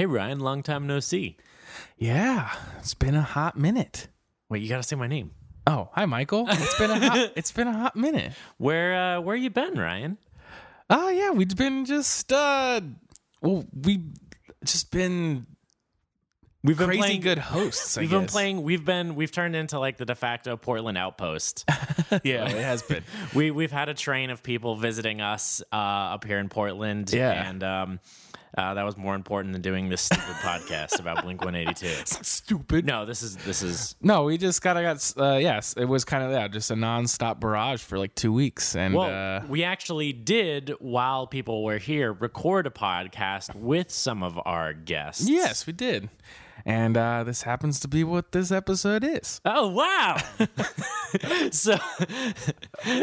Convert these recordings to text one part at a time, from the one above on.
Hey, Ryan, long time no see. Yeah, it's been a hot minute. Wait, you got to say my name. Oh, hi, Michael. It's been a hot, it's been a hot minute. Where uh, where you been, Ryan? Oh yeah, we've been just uh, well, we just been We've been crazy playing good hosts. I We've been playing. We've been. We've turned into like the de facto Portland outpost. yeah, it has been. we we've had a train of people visiting us uh, up here in Portland. Yeah. and um, uh, that was more important than doing this stupid podcast about Blink One Eighty Two. Stupid. No, this is this is No, we just kind of got. Uh, yes, it was kind of yeah, just a nonstop barrage for like two weeks, and well. uh, we actually did while people were here record a podcast with some of our guests. yes, we did. And uh, this happens to be what this episode is. Oh wow! so,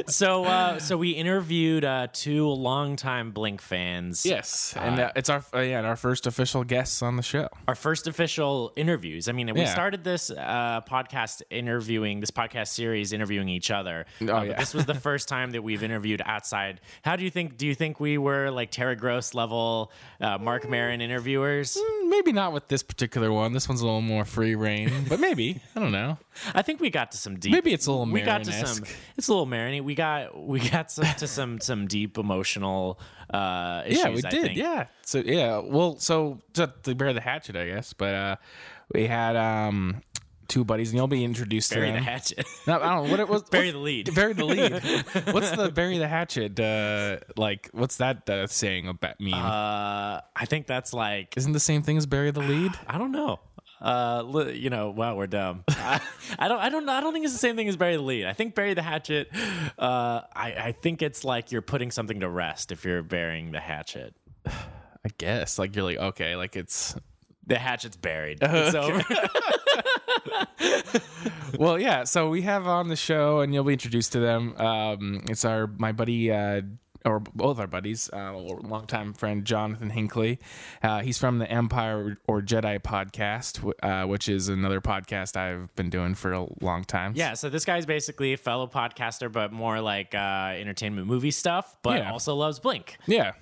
so, uh, so we interviewed uh, two longtime Blink fans. Yes, and uh, it's our uh, yeah, and our first official guests on the show. our first official interviews. I mean, we Yeah. started this uh, podcast interviewing this podcast series interviewing each other. Uh, but yeah. this was the first time that we've interviewed outside. How do you think? Do you think we were like Terry Gross level uh, Marc Maron interviewers? Mm, Maybe not with this particular one. This one's a little more free reign, but maybe I don't know. I think we got to some deep. Maybe it's a little we got to some. It's a little Maron. We got we got some, to some some deep emotional uh, issues. Yeah, we I did. think. Yeah. So yeah, well, so to, to bear the hatchet, I guess. But uh, we had um two buddies, and you'll be introduced to Bury to the hatchet. No, I don't know what it was. Bury the lead. Bury the lead. what's the bury the hatchet? Uh, like, what's that uh, saying about mean? Uh, I think that's like Isn't the same thing as bury the lead? I don't know. Uh, you know, wow, we're dumb. I, I don't, I don't, I don't think it's the same thing as bury the lead. I think bury the hatchet. Uh, I, I think it's like you're putting something to rest if you're burying the hatchet. I guess. Like you're like okay, like it's The hatchet's buried. It's over. well, yeah. So we have on the show, and you'll be introduced to them. Um, it's our my buddy, uh, or both our buddies, uh, longtime friend Jonathan Hinckley. Uh, he's from the Empire or Jedi podcast, uh, which is another podcast I've been doing for a long time. yeah. So this guy's basically a fellow podcaster, but more like uh, entertainment movie stuff, but Yeah. also loves Blink. Yeah.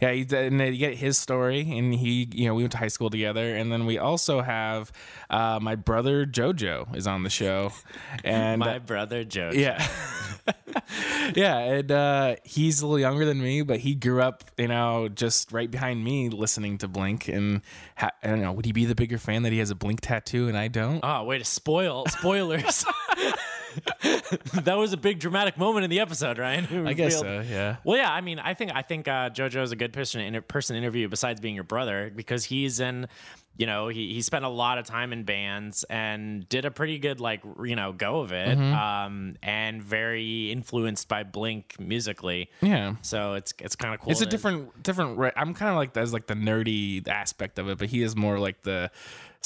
Yeah, he, and you get his story, and he, you know, we went to high school together, and then we also have uh, my brother Jojo is on the show, and My brother JoJo, Yeah. yeah, and uh, he's a little younger than me, but he grew up, you know, just right behind me listening to Blink. And ha- I don't know, would he be the bigger fan that he has a Blink tattoo and I don't? Oh, way to spoil spoilers. that was a big dramatic moment in the episode, Ryan. I guess so, yeah. Well, yeah. I mean, I think I think uh, JoJo is a good person inter- person to interview besides being your brother because he's in. You know, he, he spent a lot of time in bands and did a pretty good like you know go of it, Mm-hmm. um, and very influenced by Blink musically. Yeah. So it's it's kind of cool. It's a different, different. re- I'm kind of like as like the nerdy aspect of it, but he is more like the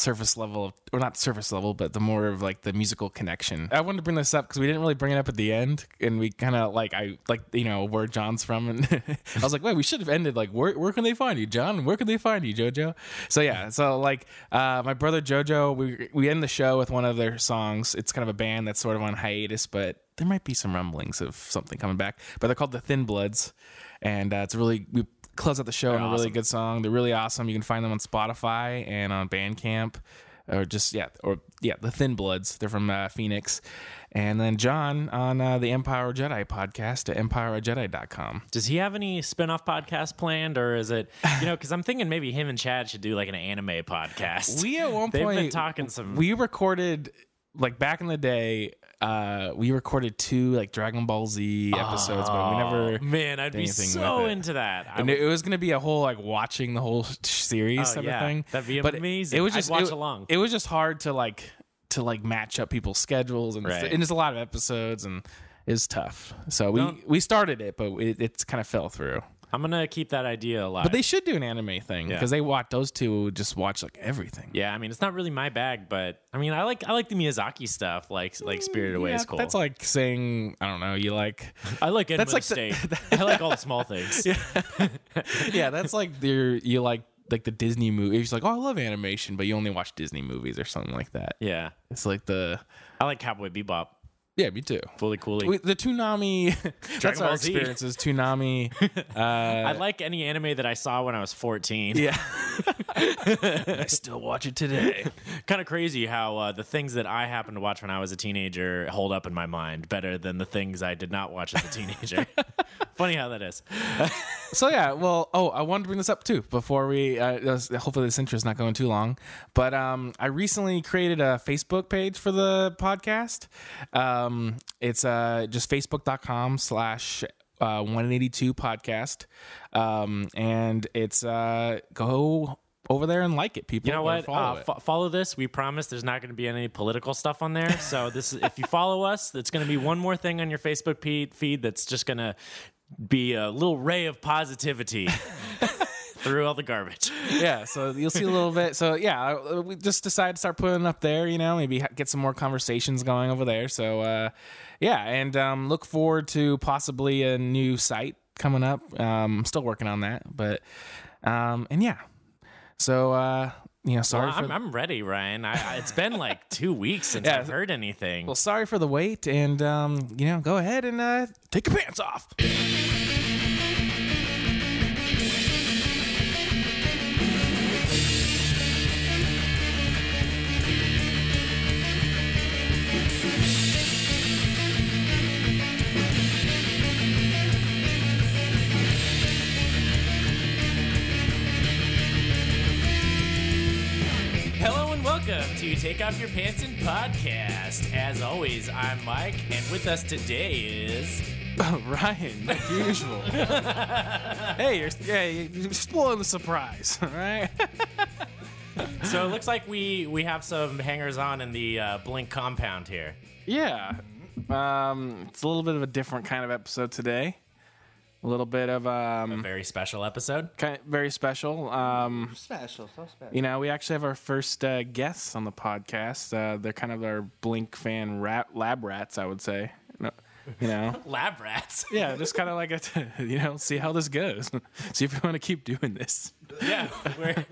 surface level, or not surface level, but the more of like the musical connection. I wanted to bring this up because we didn't really bring it up at the end, and we kind of like I like you know where John's from, and I was like, wait, we should have ended like where where can they find you, John? Where can they find you, JoJo? So yeah, so like uh, my brother JoJo, we we end the show with one of their songs. It's kind of a band that's sort of on hiatus, but there might be some rumblings of something coming back. But they're called the Thin Bloods, and uh, it's really we close out the show on a really good song. They're really awesome. You can find them on Spotify and on Bandcamp, or just yeah, or yeah, the Thin Bloods. They're from uh, Phoenix, and then John on uh, the Empire Jedi podcast at empireofjedi.com. Does he have any spin-off podcast planned, or is it you know? Because I'm thinking maybe him and Chad should do like an anime podcast. We at one They've point been talking some. We recorded like back in the day. Uh, we recorded two like Dragon Ball Z episodes, but we never. Oh, man, I'd be so into that. I And would- it was going to be a whole like watching the whole series Oh, type yeah. of thing. That'd be But amazing. It was I'd just watch it, along. It was just hard to like to like match up people's schedules and Right. and there's a lot of episodes and is tough. So we Don't- we started it, but it, it's kind of fell through. I'm gonna keep that idea alive. But they should do an anime thing Yeah. because they watch those two just watch like everything. yeah, I mean, it's not really my bag, but I mean, I like I like the Miyazaki stuff, like like Spirited Away Yeah, is cool. That's like saying I don't know. You like I like that's like the. I like all the small things. yeah, that's like your you like like the Disney movie. It's like oh I love animation, but you only watch Disney movies or something like that. yeah. It's like the I like Cowboy Bebop. Yeah, me too. Fooly Cooly. We, the Toonami, that's Ball our Z. experiences. Toonami. Uh, I like any anime that I saw when I was 14. yeah. I still watch it today. kind of crazy how uh, the things that I happened to watch when I was a teenager hold up in my mind better than the things I did not watch as a teenager. Funny how that is. So yeah, well, oh, I wanted to bring this up too before we. Uh, hopefully, this intro is not going too long. But um, I recently created a Facebook page for the podcast. Um, it's uh, just facebook.com slash uh, 182 podcast, um, and it's uh, go over there and like it, people. You know what? Follow Uh, fo- follow this. We promise there's not going to be any political stuff on there. So this is if you follow us, it's going to be one more thing on your Facebook feed that's just going to be a little ray of positivity through all the garbage. yeah, so you'll see a little bit. So yeah, uh, we just decided to start putting up there. You know, maybe get some more conversations going over there. So uh, yeah, and um, look forward to possibly a new site coming up. Um, I'm still working on that, but um, and yeah, so uh, you know, sorry Well, I'm, I'm ready, Ryan. I, I, it's been like two weeks since Yeah. I've heard anything. well, sorry for the wait, and um, you know, go ahead and uh, take your pants off. Welcome to Take Off Your Pants and Podcast. As always, I'm Mike, and with us today is. Ryan, like usual. hey, you're yeah, you're spoiling the surprise, all right? So it looks like we we have some hangers on in the uh, Blink compound here. Yeah. Um, it's a little bit of a different kind of episode today. A little bit of um, Very special episode. kind very special. Um, Special, so special. you know, we actually have our first uh, guests on the podcast. Uh, they're kind of our Blink fan rat, lab rats, I would say. You know, Lab rats. yeah, just kind of like a, you know, see how this goes. see if we want to keep doing this. yeah, we're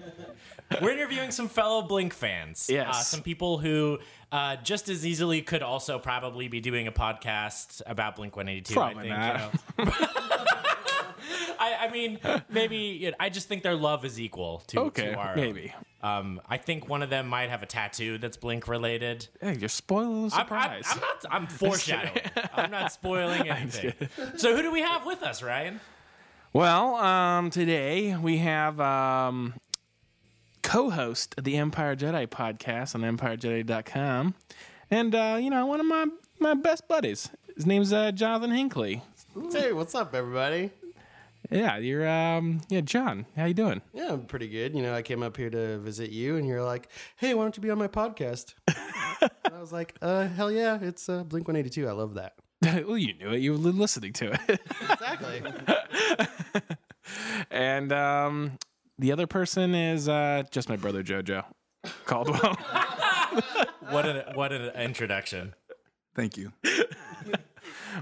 we're interviewing some fellow Blink fans. Yes. uh, some people who uh, just as easily could also probably be doing a podcast about Blink One Eighty Two. Probably I think. You know? I, I mean, maybe you know, I just think their love is equal to, Okay, to our maybe. Um, I think one of them might have a tattoo that's Blink related. Hey, you're spoiling the I'm, I'm, surprise. I'm not. I'm foreshadowing. I'm not spoiling anything. So who do we have with us, Ryan? Well, um, today we have um, co-host of the Empire Jedi podcast on EmpireJedi.com, and uh, you know one of my my best buddies. His name's uh, Jonathan Hinckley. Hey, what's up, everybody? Yeah, you're um, yeah, John. How you doing? Yeah, I'm pretty good. You know, I came up here to visit you, and you're like, "Hey, why don't you be on my podcast?" I was like, "Uh, hell yeah, it's uh, Blink 182. I love that." well, you knew it. You were listening to it. Exactly. and um, the other person is uh, just my brother Jojo Caldwell. What an what an introduction. Thank you.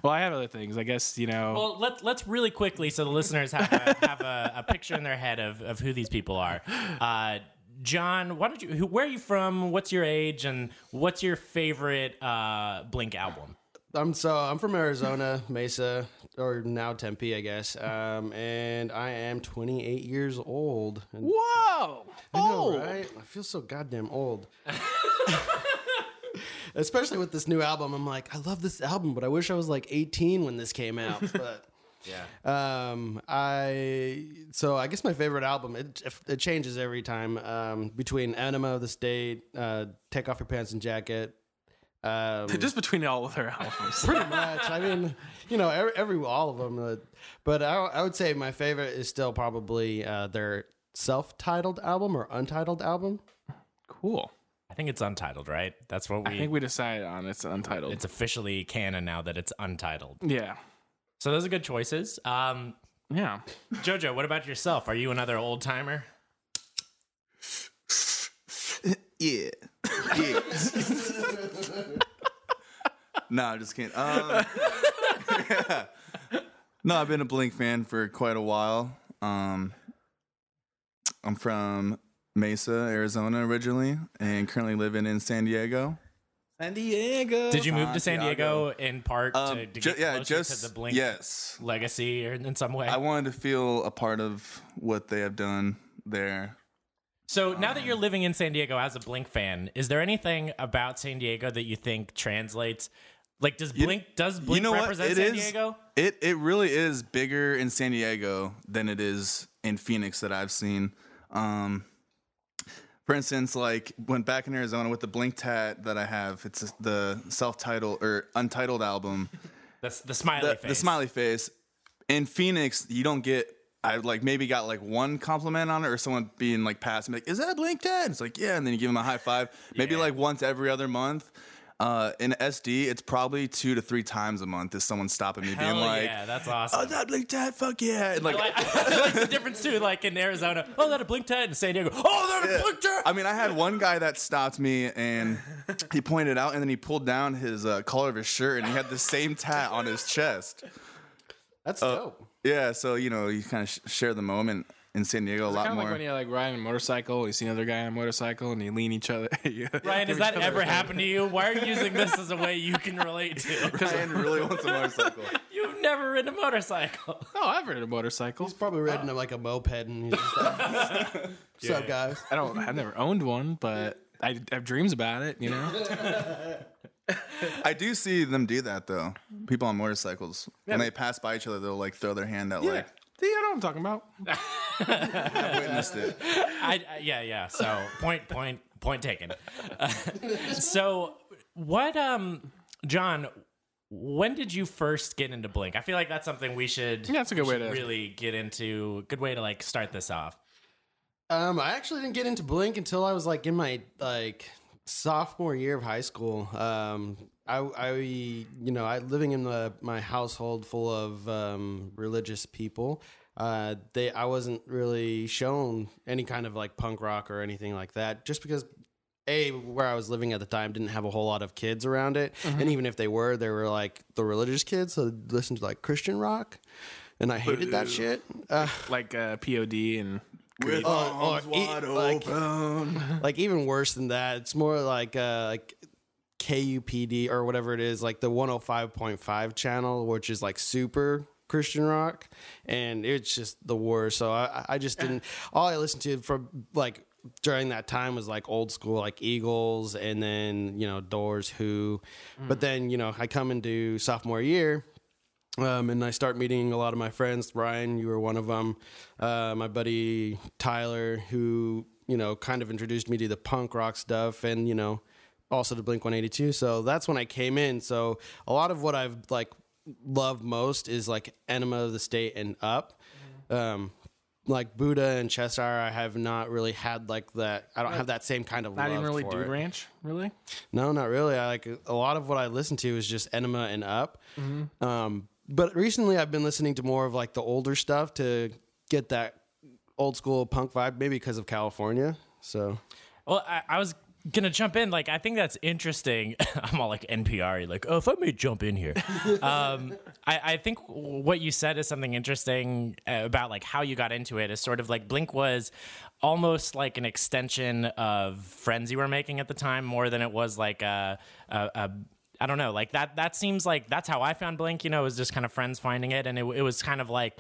well, I have other things. I guess you know. Well, let's let's really quickly so the listeners have a, have a, a picture in their head of, of who these people are. Uh, John, why don't you? Who, where are you from? What's your age? And what's your favorite uh, Blink album? I'm so I'm from Arizona, Mesa, or now Tempe, I guess. Um, and I am 28 years old. And Whoa! I know, right? I feel so goddamn old. Especially with this new album, I'm like, I love this album, but I wish I was like 18 when this came out. But Yeah. um, I so I guess my favorite album it it changes every time. Um, between Enema of the State, uh, Take Off Your Pants and Jacket. Um, Just between all of their albums. pretty much. I mean, you know, every, every all of them. Uh, but I, I would say my favorite is still probably uh, their self-titled album or untitled album. cool. I think it's untitled, right? That's what we. I think we decided on it's untitled. it's officially canon now that it's untitled. yeah. So those are good choices. Um, Yeah. Jojo, what about yourself? Are you another old timer? Yeah. Yeah. nah, I'm just kidding. Um, yeah. No, I've been a Blink fan for quite a while. Um, I'm from Mesa, Arizona originally, and currently living in San Diego. San Diego. Did you move to San Santiago. Diego in part Um, to, to ju- get yeah, closer just to the Blink yes. legacy or in some way? I wanted to feel a part of what they have done there. So now that you're living in San Diego as a Blink fan, is there anything about San Diego that you think translates? Like, does Blink does Blink you know what? represent It San is- Diego? It it really is bigger in San Diego than it is in Phoenix that I've seen. Um, for instance, like when back in Arizona with the Blink tat that I have, it's the self-titled or untitled album. That's the smiley the, face. the smiley face. In Phoenix, you don't get. I like maybe got like one compliment on it, or someone being like passing, like, "Is that a Blink Tat?" It's like, "Yeah," and then you give them a high five. Maybe Yeah. like once every other month. Uh, in SD, it's probably two to three times a month. Is someone stopping me, Hell being like, yeah, that's awesome." "Oh, that Blink Tat, fuck yeah!" And like, I like, I like the difference too. Like in Arizona, oh, that a Blink tat in San Diego. Oh, that a Blink tat. I mean, I had one guy that stopped me and he pointed out, and then he pulled down his uh, collar of his shirt, and he had the same tat on his chest. That's Uh, dope. Yeah, so you know, you kind of sh- share the moment in San Diego a lot Kind of more. like when you're like riding a motorcycle, you see another guy on a motorcycle, and you lean each other. you Ryan, has give each that other ever a- happened to you? Why are you using this as a way you can relate to? Ryan really wants a motorcycle. You've never ridden a motorcycle. No, I've ridden a motorcycle. He's probably riding like a moped and he's just like, "What's up, guys?" I don't. I've never owned one, but I have dreams about it. You know. I do see them do that though. People on motorcycles when they pass by each other, they'll like throw their hand out. Yeah. Like See, I know what I'm talking about. I witnessed it. I, I- yeah, yeah. So point, point, point taken. Uh, so what, um, John? When did you first get into Blink? I feel like that's something we should. Yeah, that's a good way to- really get into. Good way to like start this off. Um, I actually didn't get into Blink until I was like in my like sophomore year of high school. Um, I, I, you know, I living in the my household full of um, religious people. Uh, they, I wasn't really shown any kind of like punk rock or anything like that, just because a where I was living at the time didn't have a whole lot of kids around it, and even if they were, they were like the religious kids, so they listened to like Christian rock, and I hated that shit. Uh, Like uh, POD and With or arms eat, wide like- open. like even worse than that. It's more like uh like KUPD or whatever it is, like the 105.5 channel, which is like super Christian rock, and it's just the worst. So I I just didn't. All I listened to from like during that time was like old school like Eagles and then you know Doors, Who, but then you know I come into sophomore year. Um, and I start meeting a lot of my friends. Ryan, you were one of them. Uh, my buddy Tyler, who you know kind of introduced me to the punk rock stuff, and you know also to Blink One Eighty Two. So that's when I came in. So a lot of what I've like loved most is like Enema of the State and Up. Um, like Buddha and Cheshire, I have not really had like that. I don't have that same kind of not love even really Dude it. Ranch, really. No, not really. I like a lot of what I listen to is just Enema and Up. Um, but recently, I've been listening to more of like the older stuff to get that old school punk vibe, maybe because of California. So Well, I, I was gonna jump in. Like, I think that's interesting. I'm all like NPR. Like, oh, if I may jump in here, um, I, I think what you said is something interesting uh, about like how you got into it. Is sort of like Blink was almost like an extension of friends you were making at the time, more than it was like a. a, a I don't know, like that. That seems like that's how I found Blink. You know, it was just kind of friends finding it, and it, it was kind of like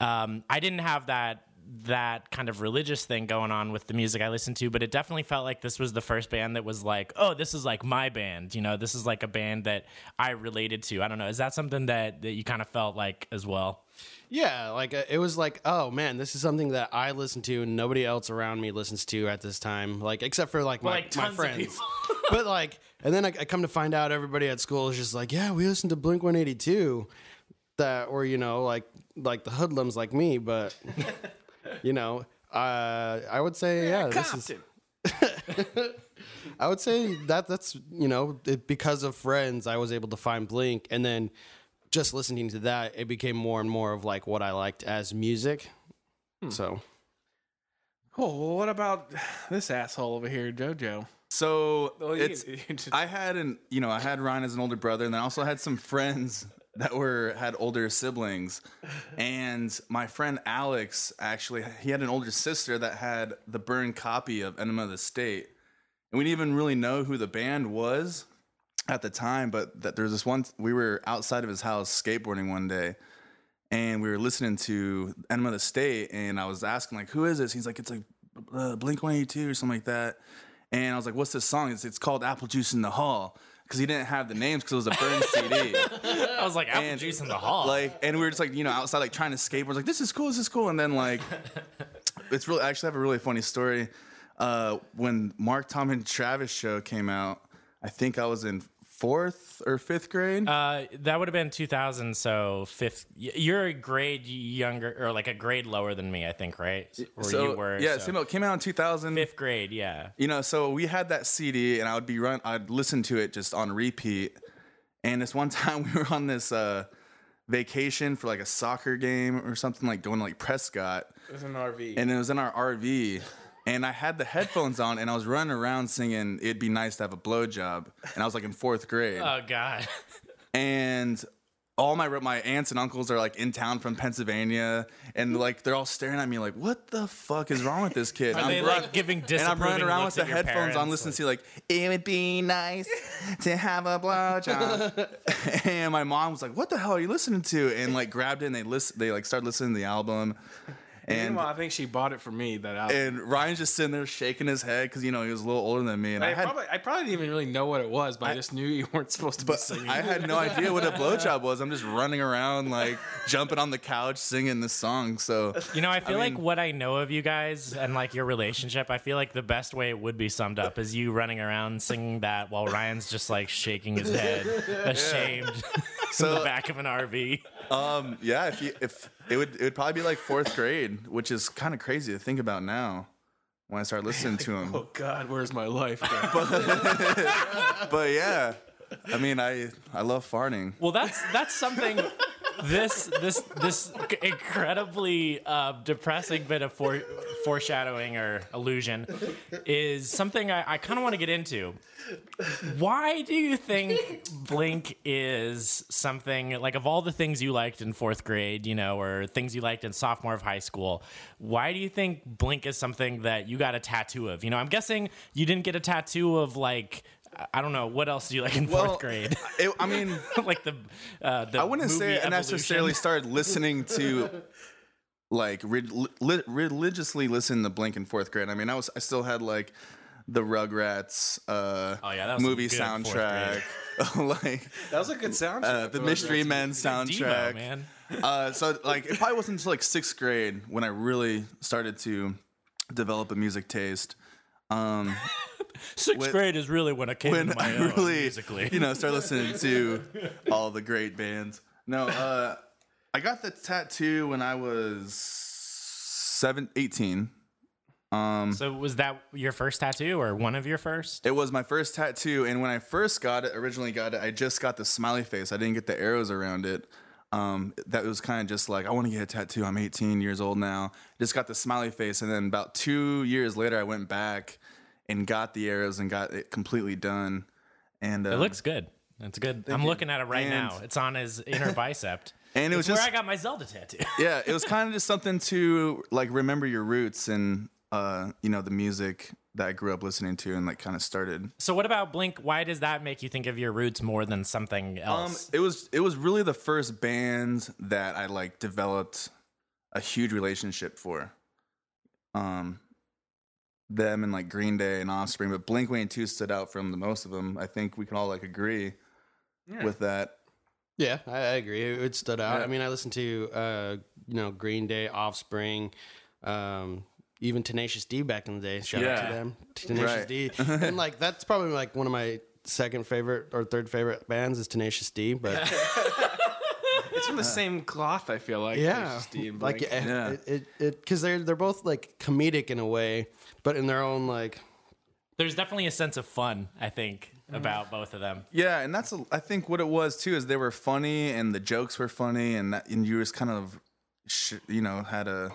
um, I didn't have that that kind of religious thing going on with the music I listened to, but it definitely felt like this was the first band that was like, oh, this is like my band. You know, this is like a band that I related to. I don't know. Is that something that, that you kind of felt like as well? yeah, like uh, it was like, oh man, this is something that I listen to and nobody else around me listens to at this time. Like except for like my, like, my friends. but like, and then I, I come to find out everybody at school is just like, yeah, we listen to Blink One Eighty Two. That or you know like like the hoodlums like me, but you know, uh, I would say yeah, this is. I would say that that's you know it, because of friends I was able to find Blink and then just listening to that it became more and more of like what I liked as music. So Oh, well, what about this asshole over here, JoJo? So oh, Well, you it's can- you just- I had an you know I had Ryan as an older brother, and then I also had some friends that were had older siblings, and my friend Alex actually he had an older sister that had the burned copy of Enema of the State, and we didn't even really know who the band was at the time, but that there's this one. We were outside of his house skateboarding one day, and we were listening to Enema of the State, and I was asking like, "Who is this?" He's like, "It's like uh, Blink 182 or something like that." And I was like, "What's this song?" It's, it's called Apple Juice in the Hall because he didn't have the names because it was a burned CD. I was like, apple And, juice in the hall. Like, and we were just like, you know, outside like trying to skateboard. Like, this is cool. This is cool. And then like, it's really I actually have a really funny story. Uh, when Mark Tom and Travis show came out, I think I was in fourth or fifth grade. Uh, that would have been 2000, so fifth. You're a grade younger, or like a grade lower than me, I think, right? Or so you were. yeah, so came out came out in 2000. fifth grade, yeah. You know, so we had that CD, and I would be run. I'd listen to it just on repeat. And this one time, we were on this uh, vacation for like a soccer game or something, like going to like Prescott. It was an RV. and it was in our RV. And I had the headphones on, and I was running around singing "It'd Be Nice to Have a Blowjob," and I was like in fourth grade. Oh God. and all my my aunts and uncles are like in town from Pennsylvania, and like they're all staring at me like, "What the fuck is wrong with this kid?" Are I'm they run- like giving and I'm running around with the headphones on, parents, listening to like, "It would be nice to have a blowjob," and my mom was like, "What the hell are you listening to?" And like grabbed it, and they listen, they like started listening to the album, and Meanwhile, I think she bought it for me. That album. and Ryan's just sitting there shaking his head because you know he was a little older than me, and I, I, had probably, I probably didn't even really know what it was, but I, just knew you weren't supposed to be singing. I had no idea what a blowjob was. I'm just running around like jumping on the couch singing this song. So You know, I feel like mean- what I know of you guys and like your relationship, I feel like the best way it would be summed up is you running around singing that while Ryan's just like shaking his head, ashamed, in the back of an RV. um yeah, if you if it would it would probably be like fourth grade, which is kind of crazy to think about now when I start listening to him. oh God, where's my life? But yeah, I mean I I love farting. Well, that's that's something. This this this incredibly uh, depressing bit of fore, foreshadowing or illusion is something I, I kind of want to get into. Why do you think Blink is something like of all the things you liked in fourth grade, you know, or things you liked in sophomore of high school? Why do you think Blink is something that you got a tattoo of? You know, I'm guessing you didn't get a tattoo of like. I don't know what else do you like in fourth grade. It, I mean, like the uh, the I wouldn't say movie I necessarily started listening to like rid, li, religiously listen to Blink in fourth grade. I mean, I was I still had like the Rugrats uh, Oh, yeah, that was movie good soundtrack, like that was a good soundtrack. uh, the Mystery Men Devo, soundtrack. man. Uh, so like it probably wasn't until like sixth grade when I really started to develop a music taste. Um, Sixth When- grade is really when I came when into my I own really, musically. you know, start listening to all the great bands. No, uh, I got the tattoo when I was seven, 18. Um, so was that your first tattoo or one of your first? it was my first tattoo, and when I first got it, originally got it, I just got the smiley face. I didn't get the arrows around it. Um, that was kind of just like I want to get a tattoo. I'm 18 years old now. Just got the smiley face, and then about two years later, I went back and got the arrows and got it completely done. And uh, It looks good. It's good. I'm looking at it right And- now. It's on his inner bicep. and it was just where I got my Zelda tattoo. yeah, it was kind of just something to like remember your roots and uh, you know the music that I grew up listening to and like kind of started. so what about Blink? Why does that make you think of your roots more than something Um, else? it was it was really the first band that I like developed a huge relationship for. Um, them and like Green Day and Offspring, but Blink One Two stood out from the most of them. I think we can all like agree with that. Yeah, I, I agree. It, it stood out. Yeah. I mean, I listened to uh, you know Green Day, Offspring, um, even Tenacious D back in the day. Shout out to them, Tenacious Right. D, and like that's probably like one of my second favorite or third favorite bands is Tenacious D. But it's from the same cloth. I feel like. yeah, Tenacious like it, Yeah. it, it, it, because they're they're both like comedic in a way, but in their own like There's definitely a sense of fun, I think, Mm-hmm. about both of them. Yeah, and that's a, I think what it was too is they were funny and the jokes were funny and that and you just kind of sh- you know had a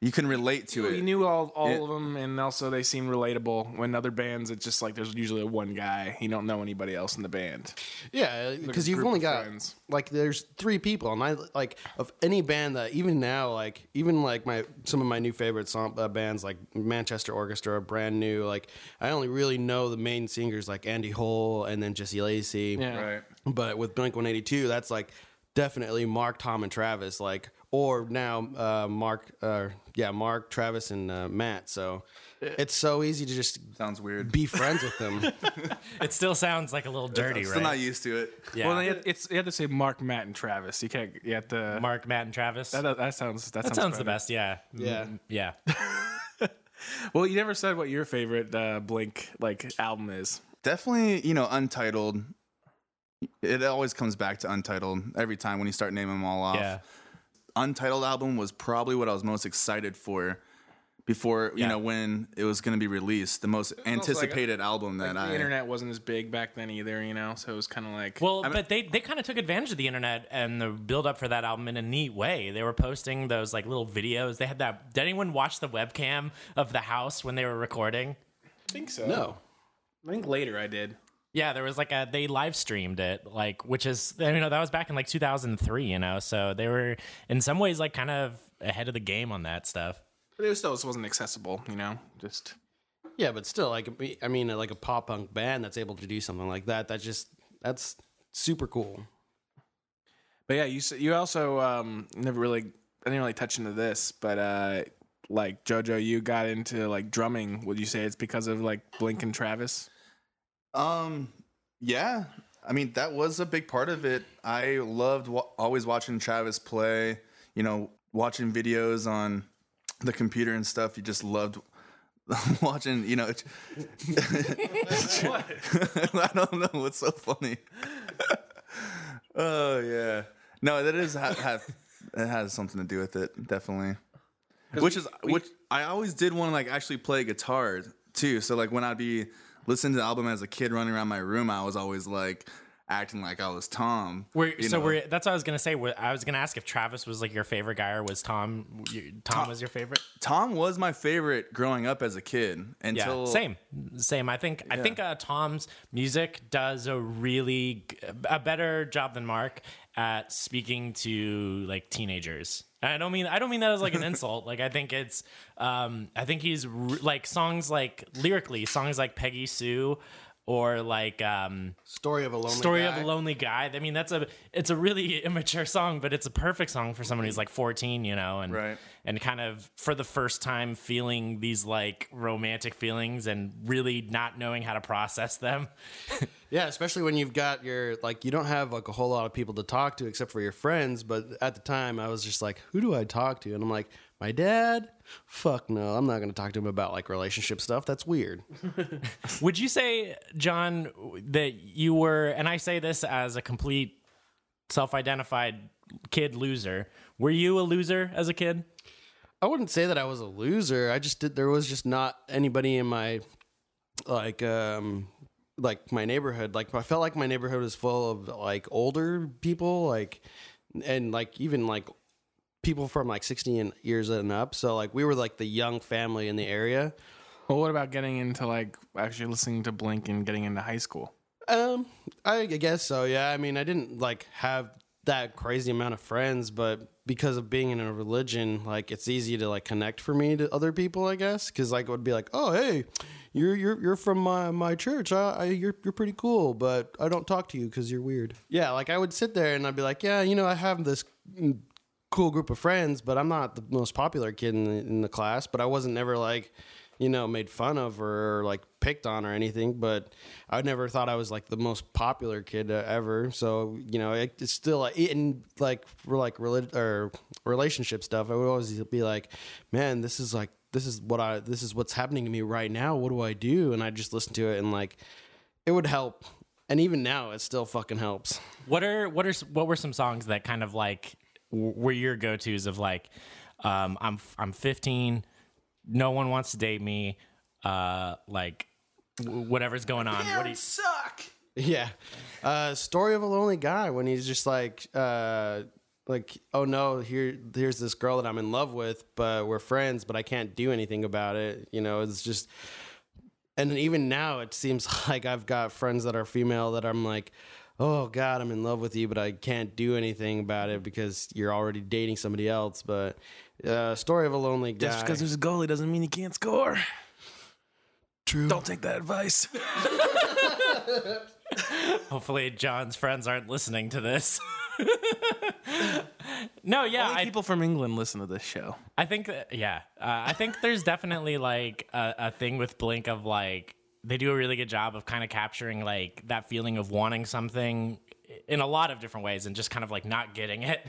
you can relate to You it. knew all, all It- of them, and also they seem relatable. When other bands, it's just like there's usually one guy. You don't know anybody else in the band. Yeah, because you've only got friends. like there's three people, and I like of any band that even now like even like my some of my new favorite song uh, bands like Manchester Orchestra, brand new. Like I only really know the main singers like Andy Hull and then Jesse Lacey. Yeah. Right. But with Blink 182, that's like definitely Mark, Tom, and Travis. Like or now uh, Mark, uh, yeah, Mark, Travis, and uh, Matt. So it's so easy to just Sounds weird. be friends with them. It still sounds like a little dirty, I'm still right? not used to it. yeah. Well, then you have- it's you have to say Mark, Matt, and Travis. You can't. You have to. Mark, Matt, and Travis. that, that sounds. That, that sounds, sounds the best. Yeah. Yeah. Mm, Yeah. Well, you never said what your favorite uh, Blink like album is. Definitely, you know, Untitled. It always comes back to Untitled every time when you start naming them all off. Yeah. Untitled album was probably what I was most excited for before, you Yeah. know, when it was going to be released. The most anticipated album that I the I. internet wasn't as big back then either, you know. So it was kind of like. Well, but they, they kind of took advantage of the internet and the build up for that album in a neat way. They were posting those like little videos. They had that. Did anyone watch the webcam of the house when they were recording? I think so. no. I think later I did. Yeah, there was like a they live streamed it, like which is you know that was back in like 2003, you know, so they were in some ways like kind of ahead of the game on that stuff. But it was still it wasn't accessible, you know. Just Yeah, but still, like I mean, like a pop punk band that's able to do something like that. That just that's super cool. But yeah, you you also um, never really I didn't really touch into this, but uh, like JoJo, you got into like drumming. Would you say it's because of like Blink and Travis? Um, yeah. I mean, that was a big part of it. I loved wa- always watching Travis play, you know, watching videos on the computer and stuff. You just loved watching, you know. I don't know what's so funny. oh, yeah. No, that is ha- have it has something to do with it, definitely. Which is which I always did want to like actually play guitar too. So like when I'd be listening to the album as a kid running around my room, I was always like acting like I was Tom. We're, so know. we're that's what I was gonna say. I was gonna ask if Travis was like your favorite guy or was Tom you- Tom, was your favorite? Tom was my favorite growing up as a kid Yeah, until same, same. I think I think uh, Tom's music does a really a better job than Mark at speaking to like teenagers. And I don't mean I don't mean that as like an insult. Like I think it's um I think he's r- like songs like lyrically songs like Peggy Sue or like um Story of a lonely Story guy. of a Lonely Guy. I mean, that's a it's a really immature song, but it's a perfect song for someone who's like 14, you know, and Right. And kind of for the first time feeling these like romantic feelings and really not knowing how to process them. Yeah, especially when you've got your like you don't have like a whole lot of people to talk to except for your friends. But at the time, I was just like, who do I talk to? And I'm like, my dad. Fuck no, I'm not going to talk to him about like relationship stuff. That's weird. Would you say, John, that you were, and I say this as a complete self-identified kid loser. Were you a loser as a kid? I wouldn't say that I was a loser. I just did. There was just not anybody in my like um like my neighborhood. Like I felt like my neighborhood was full of like older people, like and like even like people from like 16 years and up. So like we were like the young family in the area. Well, what about getting into like actually listening to Blink and getting into high school? Um, I guess so. Yeah. I mean, I didn't like have that crazy amount of friends, but because of being in a religion, like it's easy to like connect for me to other people. I guess because like it would be like, oh hey, you're you're you're from my my church. I, I you're you're pretty cool, but I don't talk to you because you're weird. Yeah. Like I would sit there and I'd be like, yeah, you know, I have this. mm, Cool group of friends, but I'm not the most popular kid in the, in the class. But I wasn't never like, you know, made fun of or, like picked on or anything. But I never thought I was like the most popular kid uh, ever. So you know, it, it's still in like for like relig- or relationship stuff. I would always be like, man, this is like this is what I this is what's happening to me right now. What do I do? And I just listen to it and like it would help. And even now, it still fucking helps. What are what are what were some songs that kind of like were your go tos of like um, I'm I'm 15, no one wants to date me, uh, like whatever's going on. What do you, suck. Yeah. Uh, story of a lonely guy when he's just like, uh, like oh no here here's this girl that i'm in love with but we're friends but i can't do anything about it you know it's just and even now it seems like i've got friends that are female that i'm like oh god i'm in love with you but i can't do anything about it because you're already dating somebody else but uh, story of a lonely guy Just because there's a goalie doesn't mean you can't score. true Don't take that advice. Hopefully, John's friends aren't listening to this. no, yeah, Only I, people from England listen to this show. I think that, yeah, uh, I think there's definitely like a, a thing with Blink of like they do a really good job of kind of capturing like that feeling of wanting something in a lot of different ways and just kind of like not getting it.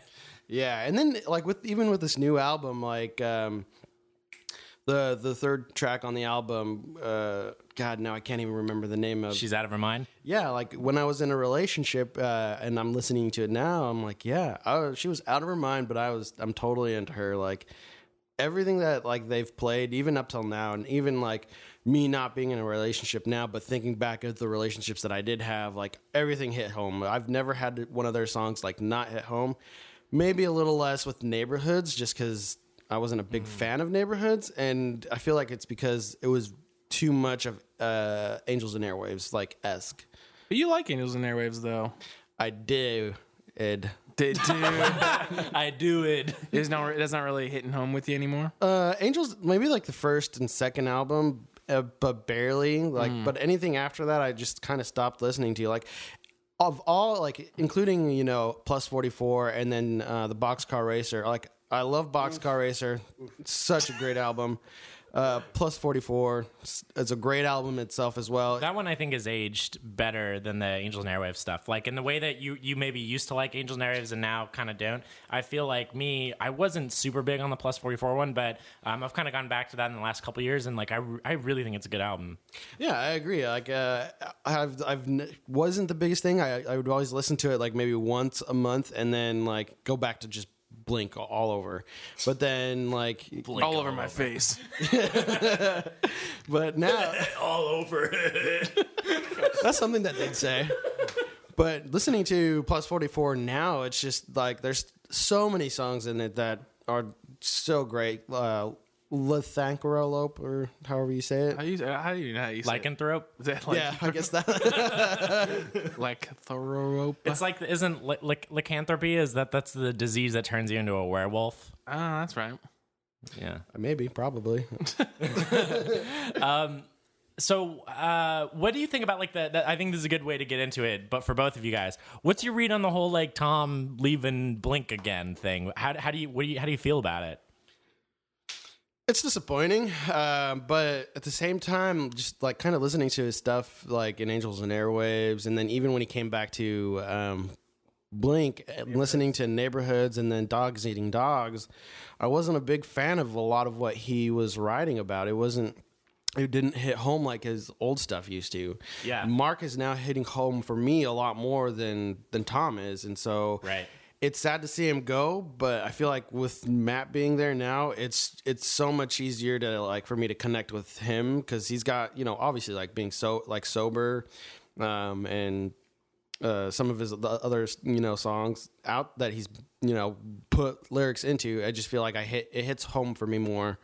Yeah, and then like with even with this new album, like um, the the third track on the album, uh, God, now I can't even remember the name of. She's out of her mind. yeah, like when I was in a relationship uh, and I'm listening to it now, I'm like, yeah, I she was out of her mind, but I was, I'm totally into her. Like everything that like they've played, even up till now, and even like me not being in a relationship now, but thinking back at the relationships that I did have, like everything hit home. I've never had one of their songs like not hit home. Maybe a little less with neighborhoods, just because I wasn't a big fan of neighborhoods, and I feel like it's because it was too much of uh, Angels and Airwaves like esque. But you like Angels and Airwaves, though. I do, Ed. Did do. I do it. it's not. That's not really hitting home with you anymore. Uh, Angels, maybe like the first and second album, uh, but barely. Like, but anything after that, I just kind of stopped listening to. Like, of all, like, including you know, Plus Forty Four, and then uh, the Boxcar Racer. Like, I love Boxcar Racer. Such a great album. Uh, Plus Forty Four. It's a great album itself as well. That one I think is aged better than the Angels and Airwaves stuff. Like in the way that you you maybe used to like Angels and Airwaves and now kind of don't. I feel like me, I wasn't super big on the Plus Forty Four one, but um, I've kind of gone back to that in the last couple years, and like I, I really think it's a good album. Yeah, I agree. Like, uh, I've I've n- wasn't the biggest thing. I I would always listen to it like maybe once a month, and then like go back to just Blink all over. But then like, all over my face. but now all over that's something that they'd say. But listening to Plus Forty Four now, it's just like there's so many songs in it that are so great. Uh, Lycanthrope, or however you say it. How you? How do you know how you say it? Lycanthrope. Is that like yeah, I guess that. like thorough? It's like isn't ly- ly- lycanthropy? Is that that's the disease that turns you into a werewolf? Oh, that's right. Yeah. Uh, maybe, probably. Um, so, uh, what do you think about like the, the? I think this is a good way to get into it. But for both of you guys, what's your read on the whole like Tom leaving Blink again thing? How, how do you what do you how do you feel about it? It's disappointing, uh, but at the same time, just like kind of listening to his stuff, like in Angels and Airwaves, and then even when he came back to um, Blink, listening to Neighborhoods and then Dogs Eating Dogs, I wasn't a big fan of a lot of what he was writing about. It wasn't. It didn't hit home like his old stuff used to. Yeah. Mark is now hitting home for me a lot more than than Tom is, and so Right. It's sad to see him go, but I feel like with Matt being there now, it's it's so much easier to like for me to connect with him because he's got you know obviously like being so like sober, um, and uh, some of his other you know songs out that he's you know put lyrics into. I just feel like I hit it hits home for me more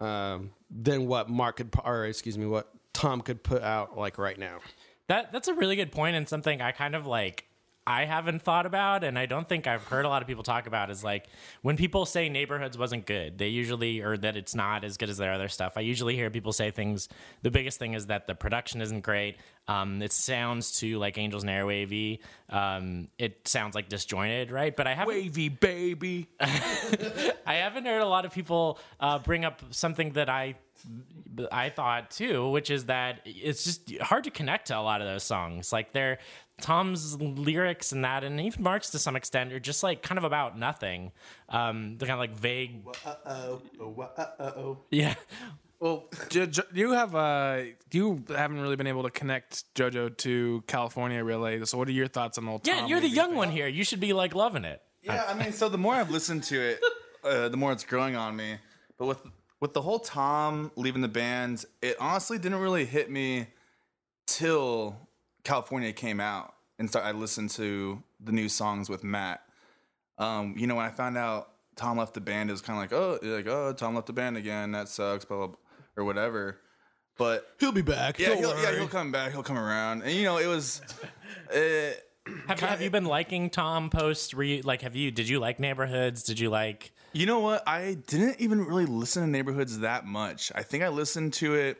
um, than what Mark could or excuse me what Tom could put out like right now. That that's a really good point and something I kind of like I haven't thought about and I don't think I've heard a lot of people talk about is like when people say neighborhoods wasn't good, they usually or that it's not as good as their other stuff. I usually hear people say things the biggest thing is that the production isn't great. Um, it sounds too like Angels and Airwavy. Um, it sounds like disjointed, right? But I haven't Wavy baby. I haven't heard a lot of people uh, bring up something that I I thought too, which is that it's just hard to connect to a lot of those songs. Like they're Tom's lyrics and that, and even Mark's to some extent are just like kind of about nothing. Um, they're kind of like vague. Uh oh. Uh oh. Yeah. Well, jo- jo- you have uh, you haven't really been able to connect JoJo to California, really. So, what are your thoughts on the whole? Yeah, Tom you're the young thing? one here. You should be like loving it. Yeah, I mean, so the more I've listened to it, uh, the more it's growing on me. But with with the whole Tom leaving the band, it honestly didn't really hit me till California came out and start, I listened to the new songs with Matt. um, you know, when I found out Tom left the band, it was kind of like, oh, like oh, Tom left the band again. That sucks, blah blah, blah or whatever. But He'll be back. yeah, don't he'll, yeah, he'll come back. He'll come around, and you know, it was. Uh, Have, have you been liking Tom posts? Were you like? Have you? Did you like neighborhoods? Did you like? You know what? I didn't even really listen to Neighborhoods that much. I think I listened to it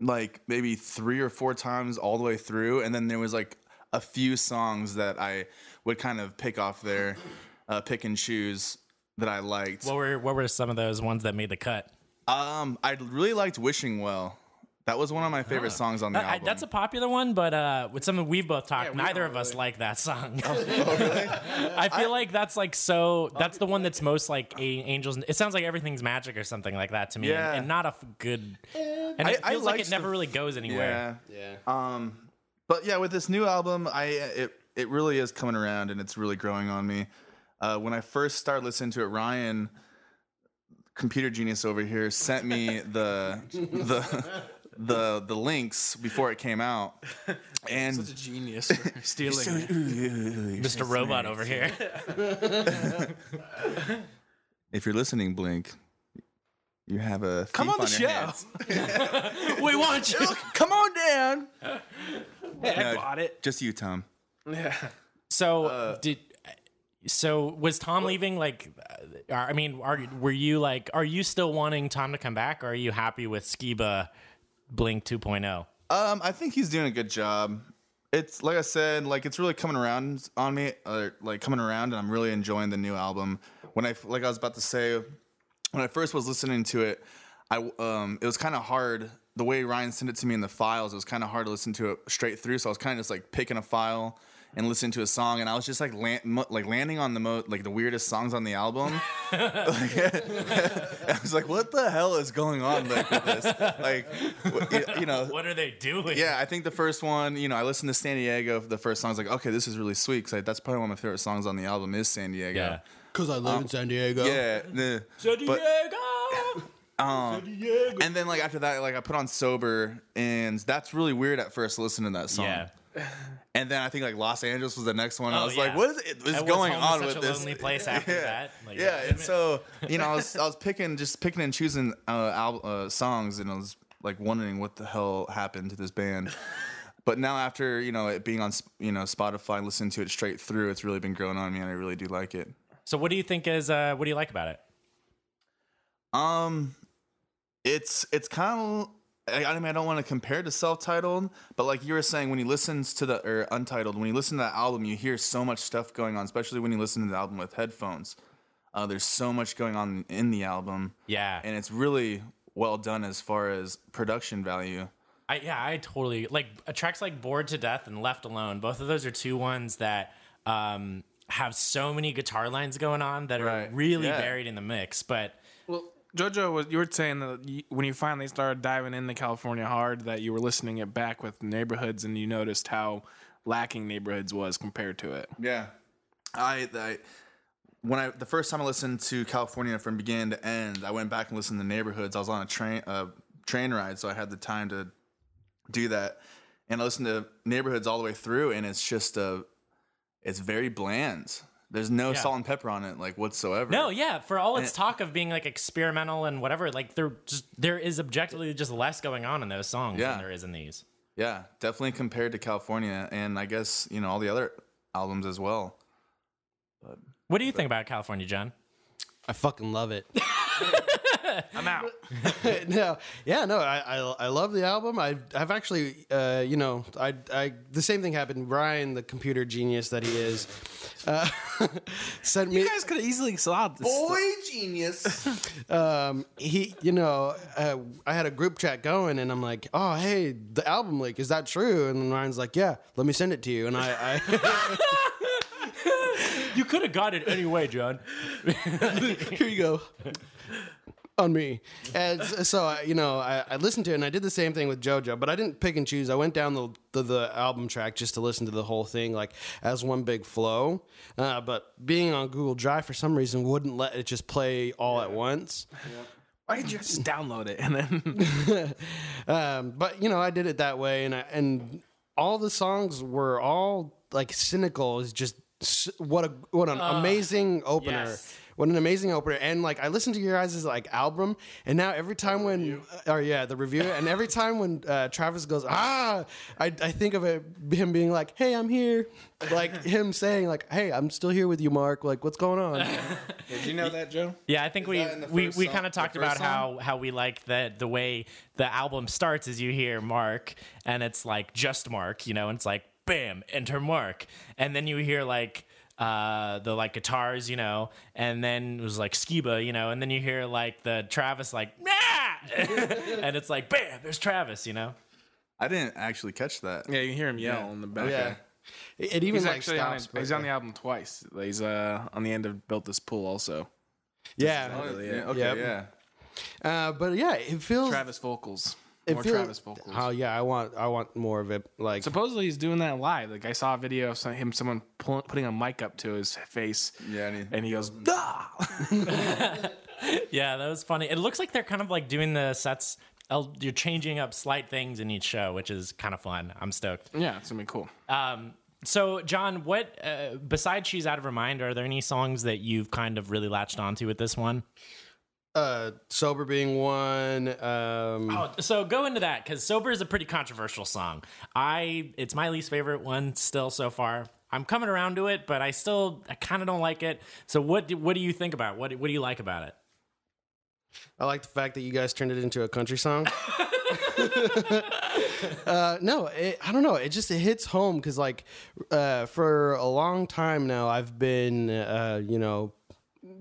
like maybe three or four times all the way through, and then there was like a few songs that I would kind of pick off there, uh, pick and choose that I liked. What were what were some of those ones that made the cut? Um, I really liked "Wishing Well." That was one of my favorite songs on the Uh, I- album. that's a popular one, but uh, with something we've both talked, neither of us like that song. I feel like that's like so. That's the one that's most like a, angels. It sounds like everything's magic or something like that to me, Yeah. and, and not a f- good. And I- it I feels like liked it never the- really goes anywhere. yeah. Yeah. Um, but yeah, with this new album, I it it really is coming around and it's really growing on me. Uh, when I first started listening to it, Ryan, computer genius over here, sent me the the the the links before it came out, and Such a genius for stealing. it. Mr. Robot over here. if you're listening, Blink, you have a Come thief on the your show. hands. we want you. Come on down. Hey, I No, bought it. Just you, Tom. Yeah. So Uh, did. So was Tom leaving? Like, uh, I mean, are were you like, are you still wanting Tom to come back? Or are you happy with Skiba Blink oh? 2.0? Um, I think he's doing a good job. It's like I said, like it's really coming around on me, or like coming around, and I'm really enjoying the new album. When I like I was about to say, when I first was listening to it, I um, it was kind of hard. The way Ryan sent it to me in the files, it was kind of hard to listen to it straight through. So I was kind of just like picking a file and listening to a song, and I was just like land, mo- like landing on the mo- like the weirdest songs on the album. Like, I was like, what the hell is going on like, with this? Like, w- you know, What are they doing? yeah, I think the first one, you know, I listened to San Diego. The first song, I was like, okay, this is really sweet. Cause that's probably one of my favorite songs on the album is San Diego. Yeah. Because I live in um, San Diego. Yeah. the- San but- um, Diego. and then like after that, like I put on Sober, and that's really weird at first to listen to that song. yeah. And then I think like Los Angeles was the next one. I Oh, was yeah. like, what is it is And going on with this? lonely place after yeah. that? Like, yeah, and so you know, I was I was picking just picking and choosing uh, al- uh, songs, and I was like wondering what the hell happened to this band. But now after you know it being on you know Spotify, listening to it straight through, it's really been growing on me, and I really do like it. So what do you think is uh what do you like about it? Um, it's it's kind of. I I mean, I don't want to compare to self-titled, but like you were saying, when he listens to the or untitled, when you listen to that album, you hear so much stuff going on, especially when you listen to the album with headphones. Uh, there's so much going on in the album, Yeah. and it's really well done as far as production value. I yeah, I totally like uh, tracks like "Bored to Death" and "Left Alone." Both of those are two ones that um, have so many guitar lines going on that are Right. really Yeah. buried in the mix. But JoJo was you were saying that when you finally started diving into California hard, that you were listening it back with neighborhoods, and you noticed how lacking neighborhoods was compared to it. Yeah, I, I when I the first time I listened to California from beginning to end, I went back and listened to Neighborhoods. I was on a train train ride, so I had the time to do that, and I listened to Neighborhoods all the way through, and it's just a, it's very bland. There's no Yeah. salt and pepper on it, like whatsoever. no, yeah, for all its And- talk of being like experimental and whatever, like there just there is objectively just less going on in those songs Yeah. than there is in these. Yeah, definitely compared to California, and I guess you know all the other albums as well. What do you think about California, John? I fucking love it. I'm out. no, yeah, no, I, I I love the album. I I've actually, uh, you know, I I the same thing happened. Ryan, the computer genius that he is, uh, sent me. You guys could have easily saw this. Boy genius. um, he, you know, uh, I had a group chat going, and I'm like, "Oh, hey, the album leak is that true?" And then Ryan's like, "Yeah, let me send it to you." And I, I You could have got it anyway, John. here you go. On me, and so I, you know, I, I listened to it, and I did the same thing with JoJo, but I didn't pick and choose. I went down the the, the album track just to listen to the whole thing, like as one big flow. Uh, but being on Google Drive for some reason wouldn't let it just play all at once. Why did you just download it and then? Um, but you know, I did it that way, and I, and all the songs were all like cynical. Is just s- what a what an amazing opener. yes. What an amazing opener. And like I listened to your guys' like album and now every time when or yeah, the review and every time when uh, Travis goes, "Ah," I I think of it him being like, "Hey, I'm here." Like him saying like, "Hey, I'm still here with you, Mark. Like what's going on?" Did you know that, Joe? Yeah, I think we that in the we, we song- kind of talked first about how how we like the the way the album starts is you hear Mark and it's like just Mark, you know, and it's like bam, enter Mark, and then you hear like uh the like guitars you know and then it was like skiba you know and then you hear like the travis like nah! and it's like bam there's travis you know I didn't actually catch that. Yeah, you can hear him yell Yeah. in the back. yeah. It, it even He's like actually on, stops. it, but- he's on the album twice. He's uh on the end of Built This Pool also. yeah. Yeah, okay, Yep. yeah. Uh, but yeah, it feels Travis vocals. It More feels- Travis vocals. Oh yeah, I want I want more of it. Like Supposedly he's doing that live. Like I saw a video of some, him, someone pull, putting a mic up to his face, Yeah, and he- and he goes, "Dah!" yeah that was funny it looks like they're kind of like doing the sets you're changing up slight things in each show which is kind of fun i'm stoked yeah, it's gonna be cool. Um, so, John, what uh, besides "She's Out of Her Mind"? Are there any songs that you've kind of really latched onto with this one? Uh, sober being one. Um, Oh, so go into that because "Sober" is a pretty controversial song. I it's my least favorite one still so far. I'm coming around to it, but I still I kind of don't like it. So, what do, what do you think about it? what What do you like about it? I like the fact that you guys turned it into a country song. uh, no, it, I don't know. It just it hits home because like uh, for a long time now, I've been uh, you know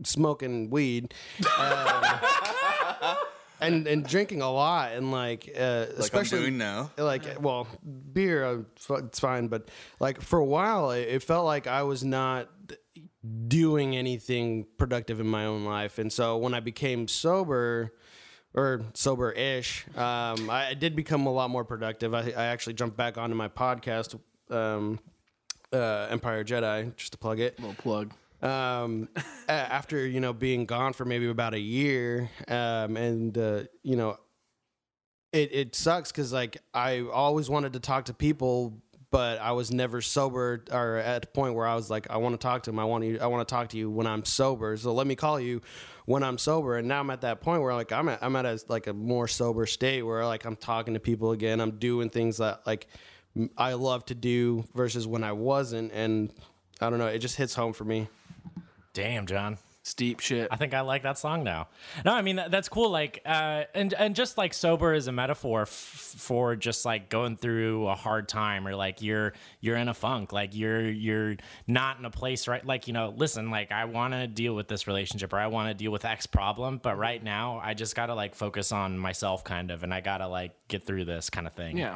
smoking weed. Um, And, and drinking a lot and like uh, Like especially I'm doing now. like well beer uh, it's fine but like for a while it, it felt like i was not doing anything productive in my own life and so when i became sober or sober-ish um, I, I did become a lot more productive i, I actually jumped back onto my podcast um, uh, empire jedi just to plug it A Little plug. Um, after you know being gone for maybe about a year, um, and uh, you know, it it sucks because like I always wanted to talk to people, but I was never sober or at a point where I was like, I want to talk to them. I want you. I want to talk to you when I'm sober. So let me call you when I'm sober. And now I'm at that point where like I'm at, I'm at a, like a more sober state where like I'm talking to people again. I'm doing things that like I love to do versus when I wasn't. And I don't know. It just hits home for me. Damn, John. Steep shit. I think I like that song now. No, I mean that, that's cool. Like, uh, and and just like sober is a metaphor f- for just like going through a hard time or like you're you're in a funk, like you're you're not in a place right. Like you know, listen, like I want to deal with this relationship or I want to deal with X problem, but right now I just gotta like focus on myself, kind of, and I gotta like get through this kind of thing. yeah.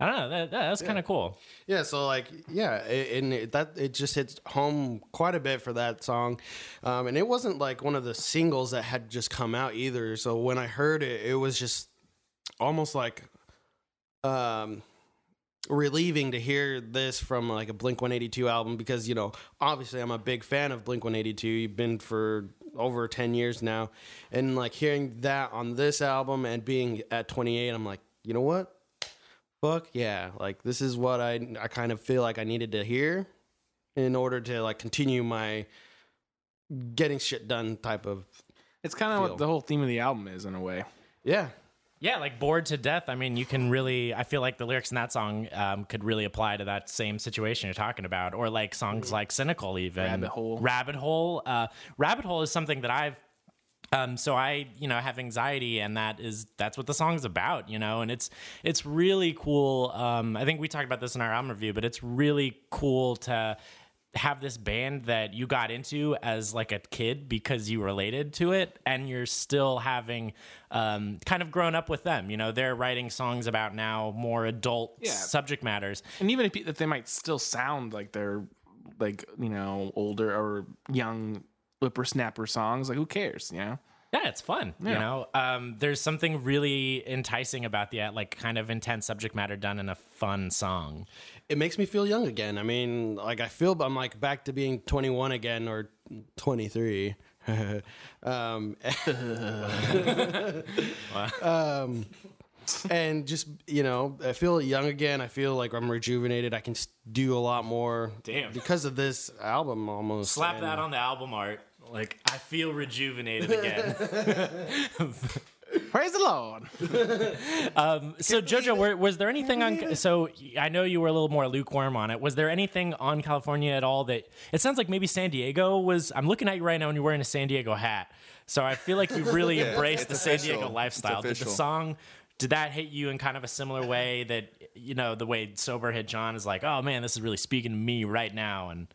I don't know. That, that- that's kind of cool. Yeah, so like, yeah, it, and it, that it just hits home quite a bit for that song, um, and it wasn't like one of the singles that had just come out either. So when I heard it, it was just almost like um, relieving to hear this from like a Blink One Eighty Two album because you know obviously I'm a big fan of Blink One Eighty Two. You've been for over ten years now, and like hearing that on this album and being at 28, I'm like, you know what? Fuck yeah like this is what i i kind of feel like i needed to hear in order to like continue my getting shit done type of It's kind of Feel. what the whole theme of the album is in a way. yeah Yeah, like bored to death. I mean, you can really. I feel like the lyrics in that song um, could really apply to that same situation you're talking about, or like songs like "Cynical," even Rabbit Hole. Rabbit Hole. Uh, Rabbit Hole is something that I've. Um, so I, you know, have anxiety, and that is that's what the song's about, you know, and it's it's really cool. Um, I think we talked about this in our album review, but it's really cool to have this band that you got into as like a kid because you related to it and you're still having um, kind of grown up with them you know they're writing songs about now more adult Yeah. subject matters And even if, if they might still sound like they're like you know older or young whippersnapper songs, like who cares? You know. yeah it's fun you know um, there's something really enticing about the like kind of intense subject matter done in a fun song it makes me feel young again i mean like i feel i'm like back to being 21 again or 23 um, um and just you know, I feel young again. I feel like I'm rejuvenated. I can do a lot more. Damn. because of this album, almost Slap And- that on the album art. Like I feel rejuvenated again. Praise the Lord. Um, so Jojo, were, was there anything on? So I know you were a little more lukewarm on it. Was there anything on California at all that? It sounds like maybe San Diego was. I'm looking at you right now, and you're wearing a San Diego hat. So I feel like you've really embraced the it's San. Diego lifestyle. Did the song? Did that hit you in kind of a similar way that you know the way sober hit John is like, oh man, this is really speaking to me right now, and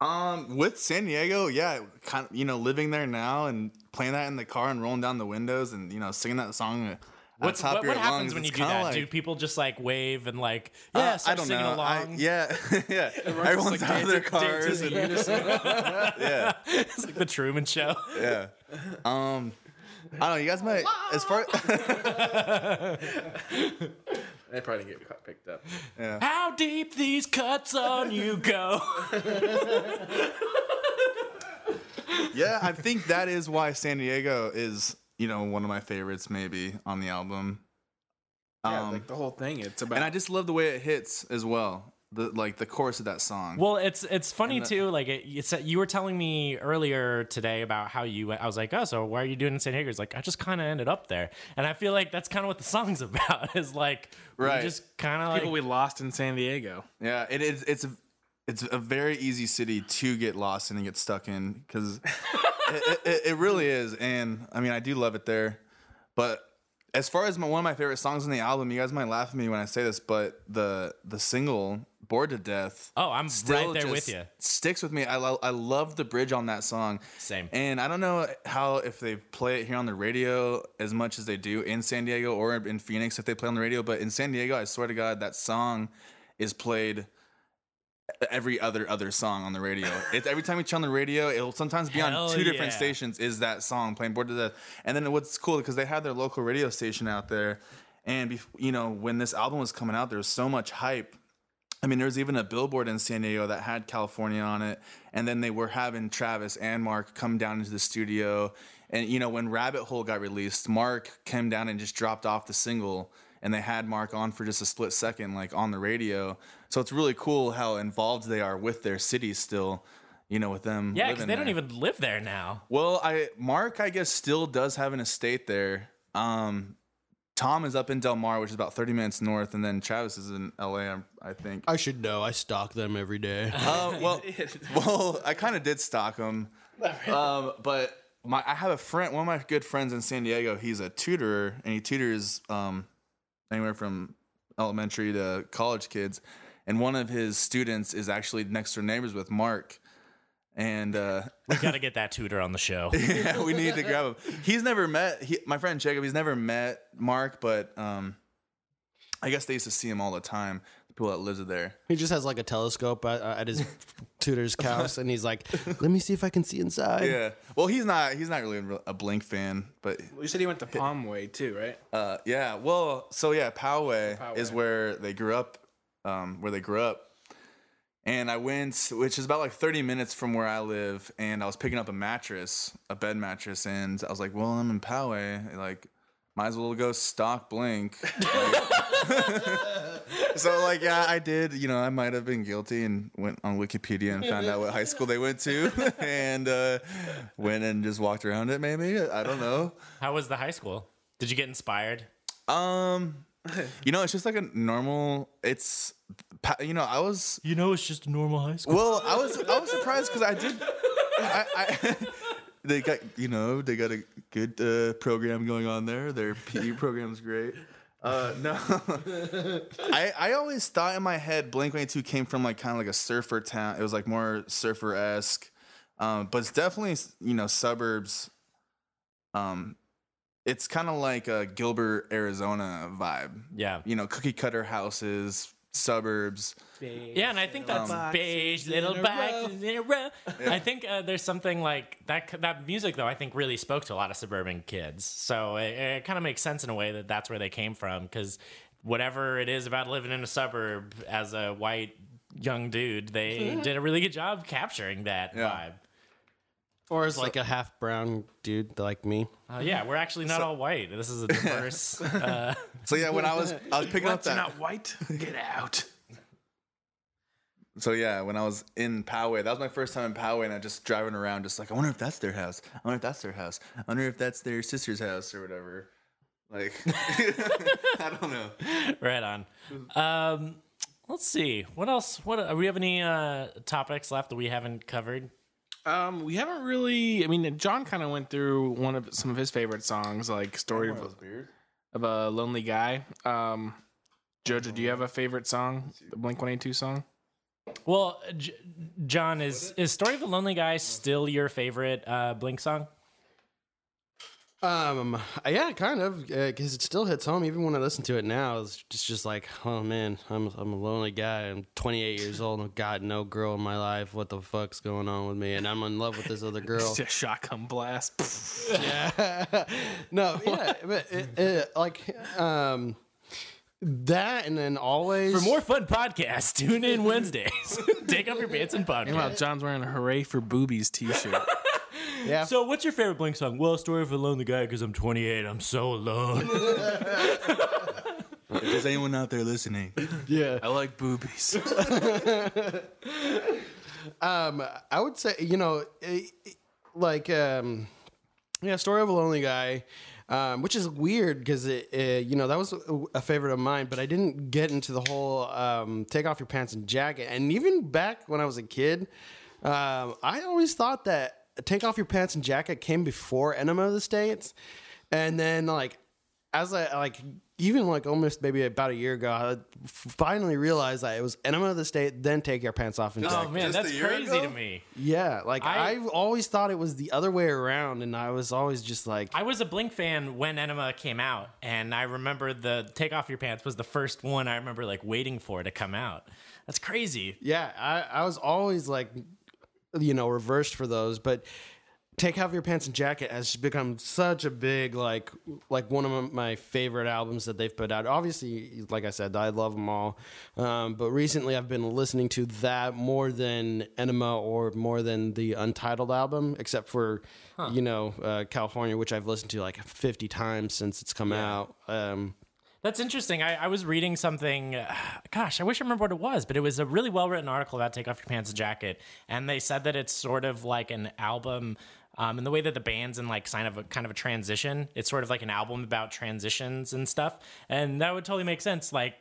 Um, with San Diego, yeah, kind of, you know, living there now and playing that in the car and rolling down the windows and you know singing that song at What's, top what, what happens lungs. when you do that? Like, do people just like wave and like, uh, yeah, I start don't singing know. I- yeah, yeah. Everyone's like out of their cars. and- yeah, it's like the Truman Show. yeah. Um, I don't know. You guys might as far. They probably didn't get picked up. How deep these cuts on you go? yeah, I think that is why San Diego is you know one of my favorites maybe on the album. Yeah, Um, like the whole thing. It's about. and I just love the way it hits as well. The like the chorus of that song. Well, it's it's funny the- too. Like it, it's you were telling me earlier today about how you. went- I was like, oh, so why are you doing in San Diego? It's like I just kind of ended up there, and I feel like that's kind of what the song's about. Is like we Right. just kind of like people we lost in San Diego. Yeah, it is. It's a, it's a very easy city to get lost in and get stuck in because it, it, it really is. And I mean, I do love it there. But as far as my, one of my favorite songs on the album, you guys might laugh at me when I say this, but the the single "Bored to Death." oh, I'm right there with you. Sticks with me. I lo- I love the bridge on that song. Same. And I don't know how if they play it here on the radio as much as they do in San Diego or in Phoenix if they play on the radio, but in San Diego, I swear to God, that song is played every other other song on the radio. It's every time you turn on the radio, it'll sometimes be Hell on two different stations. Is that song playing "Bored to Death"? And then what's cool because they had their local radio station out there, and you know when this album was coming out, there was so much hype. I mean, there was even a billboard in San Diego that had California on it, and then they were having Travis and Mark come down into the studio. And you know, when Rabbit Hole got released, Mark came down and just dropped off the single, and they had Mark on for just a split second, like on the radio. So it's really cool how involved they are with their city still. You know, with them. Yeah, because they don't even live there now. Well, I Mark, I guess, still does have an estate there. Um, Tom is up in Del Mar, which is about thirty minutes north, and then Travis is in L.A. I'm- think. I should know. I stalk them every day. Uh, well, well, I kind of did stock them, um, but my I have a friend, one of my good friends in San Diego. He's a tutor, and he tutors um, anywhere from elementary to college kids. And one of his students is actually next door neighbors with Mark, and uh, We got to get that tutor on the show. yeah, we need to grab him. He's never met he, my friend Jacob. He's never met Mark, but um, I guess they used to see him all the time. The people that lives there. He just has like a telescope at, uh, at his tutor's house, and he's like, "Let me see if I can see inside." Yeah. Well, he's not. He's not really a Blink fan, but You said he went to Poway too, right? uh, yeah. Well, so yeah, Poway Poway. is where they grew up. Um, where they grew up. And I went, which is about like 30 minutes from where I live, and I was picking up a mattress, a bed mattress, and I was like, "Well, I'm in Poway, like, might as well go stock Blink." So, like, yeah, I did. You know, I might have been guilty and went on Wikipedia and found out what high school they went to, and uh, went and just walked around it. Maybe I don't know. How was the high school? Did you get inspired? Um, you know, it's just like a normal. It's, you know, I was You know, it's just a normal high school. Well, I was I was surprised because I did. I, I they got you know they got a good uh, program going on there. Their PE program's great. Uh, no, I I always thought in my head Blink One Eighty Two came from like kind of like a surfer town. It was like more surfer esque, um, but it's definitely you know suburbs. Um, it's kind of like a Gilbert, Arizona vibe. Yeah. You know, cookie cutter houses, suburbs. Yeah, and I think that's beige little boxes in a row. I think uh, there's something like that. That music, though, I think really spoke to a lot of suburban kids. So it, it kind of makes sense in a way that that's where they came from. Because whatever it is about living in a suburb as a white young dude, they did a really good job capturing that Yeah. vibe. Or as like a half brown dude like me. Uh, yeah, we're actually not all white. This is a diverse. uh, So yeah, when I was I was picking up You're that. not white. Get out. So yeah, when I was in Poway, that was my first time in Poway, and I just driving around, just like I wonder if that's their house. I wonder if that's their house. I wonder if that's their sister's house or whatever. Like I don't know. right on. Um, let's see. What else? What do we have any uh, topics left that we haven't covered? Um, we haven't really. I mean, John kind of went through one of some of his favorite songs, like "Story of, of a Lonely Guy." Um, Jojo, do you have a favorite song? The Blink One Eight Two song? Well, J- John, is is "Story of a Lonely Guy" still your favorite uh, Blink song? Um, yeah, kind of, because it still hits home. Even when I listen to it now, it's just, just like, oh man, I'm I'm a lonely guy. I'm 28 years old and I've got no girl in my life. What the fuck's going on with me? And I'm in love with this other girl. Just a shotgun blast. yeah, no, yeah, but it, it, like, um, that and then always For more fun podcasts, tune in Wednesdays. Take off your pants and Meanwhile, podcast. John's wearing a "Hooray for Boobies" T-shirt. Yeah. So, what's your favorite Blink song? Well, "Story of a Lonely Guy" because I'm 28. I'm so alone. If there's anyone out there listening, yeah. I like boobies. Um, I would say, you know, eh, eh, like, um, yeah, story of a lonely guy, um, which is weird because it, eh, you know, that was a- a favorite of mine, but I didn't get into the whole um, take off your pants and jacket. And even back when I was a kid, um, I always thought that take off your pants and jacket came before Enema of the States, and then like as I like even like almost maybe about a year ago, I finally realized that it was enema of the state, then take your pants off and Jacket. oh jacket. man, Just that's crazy ago? to me. Yeah, like I- I, have always thought it was the other way around, and I was always just like, I was a Blink fan when Enema came out, and I remember the "Take Off Your Pants" was the first one I remember like waiting for to come out. That's crazy. yeah, I, I was always like, you know, reversed for those, but. Take off your pants and jacket has become such a big like like one of my favorite albums that they've put out. Obviously, like I said, I love them all, um, but recently I've been listening to that more than Enema or more than the Untitled album, except for you know uh, California, which I've listened to like fifty times since it's come out. Um, That's interesting. I, I was reading something. Uh, gosh, I wish I remember what it was, but it was a really well written article about "Take Off Your Pants and Jacket," and they said that it's sort of like an album. Um, in the way that the band's in like kind of a kind of a transition, it's sort of like an album about transitions and stuff, and that would totally make sense. Like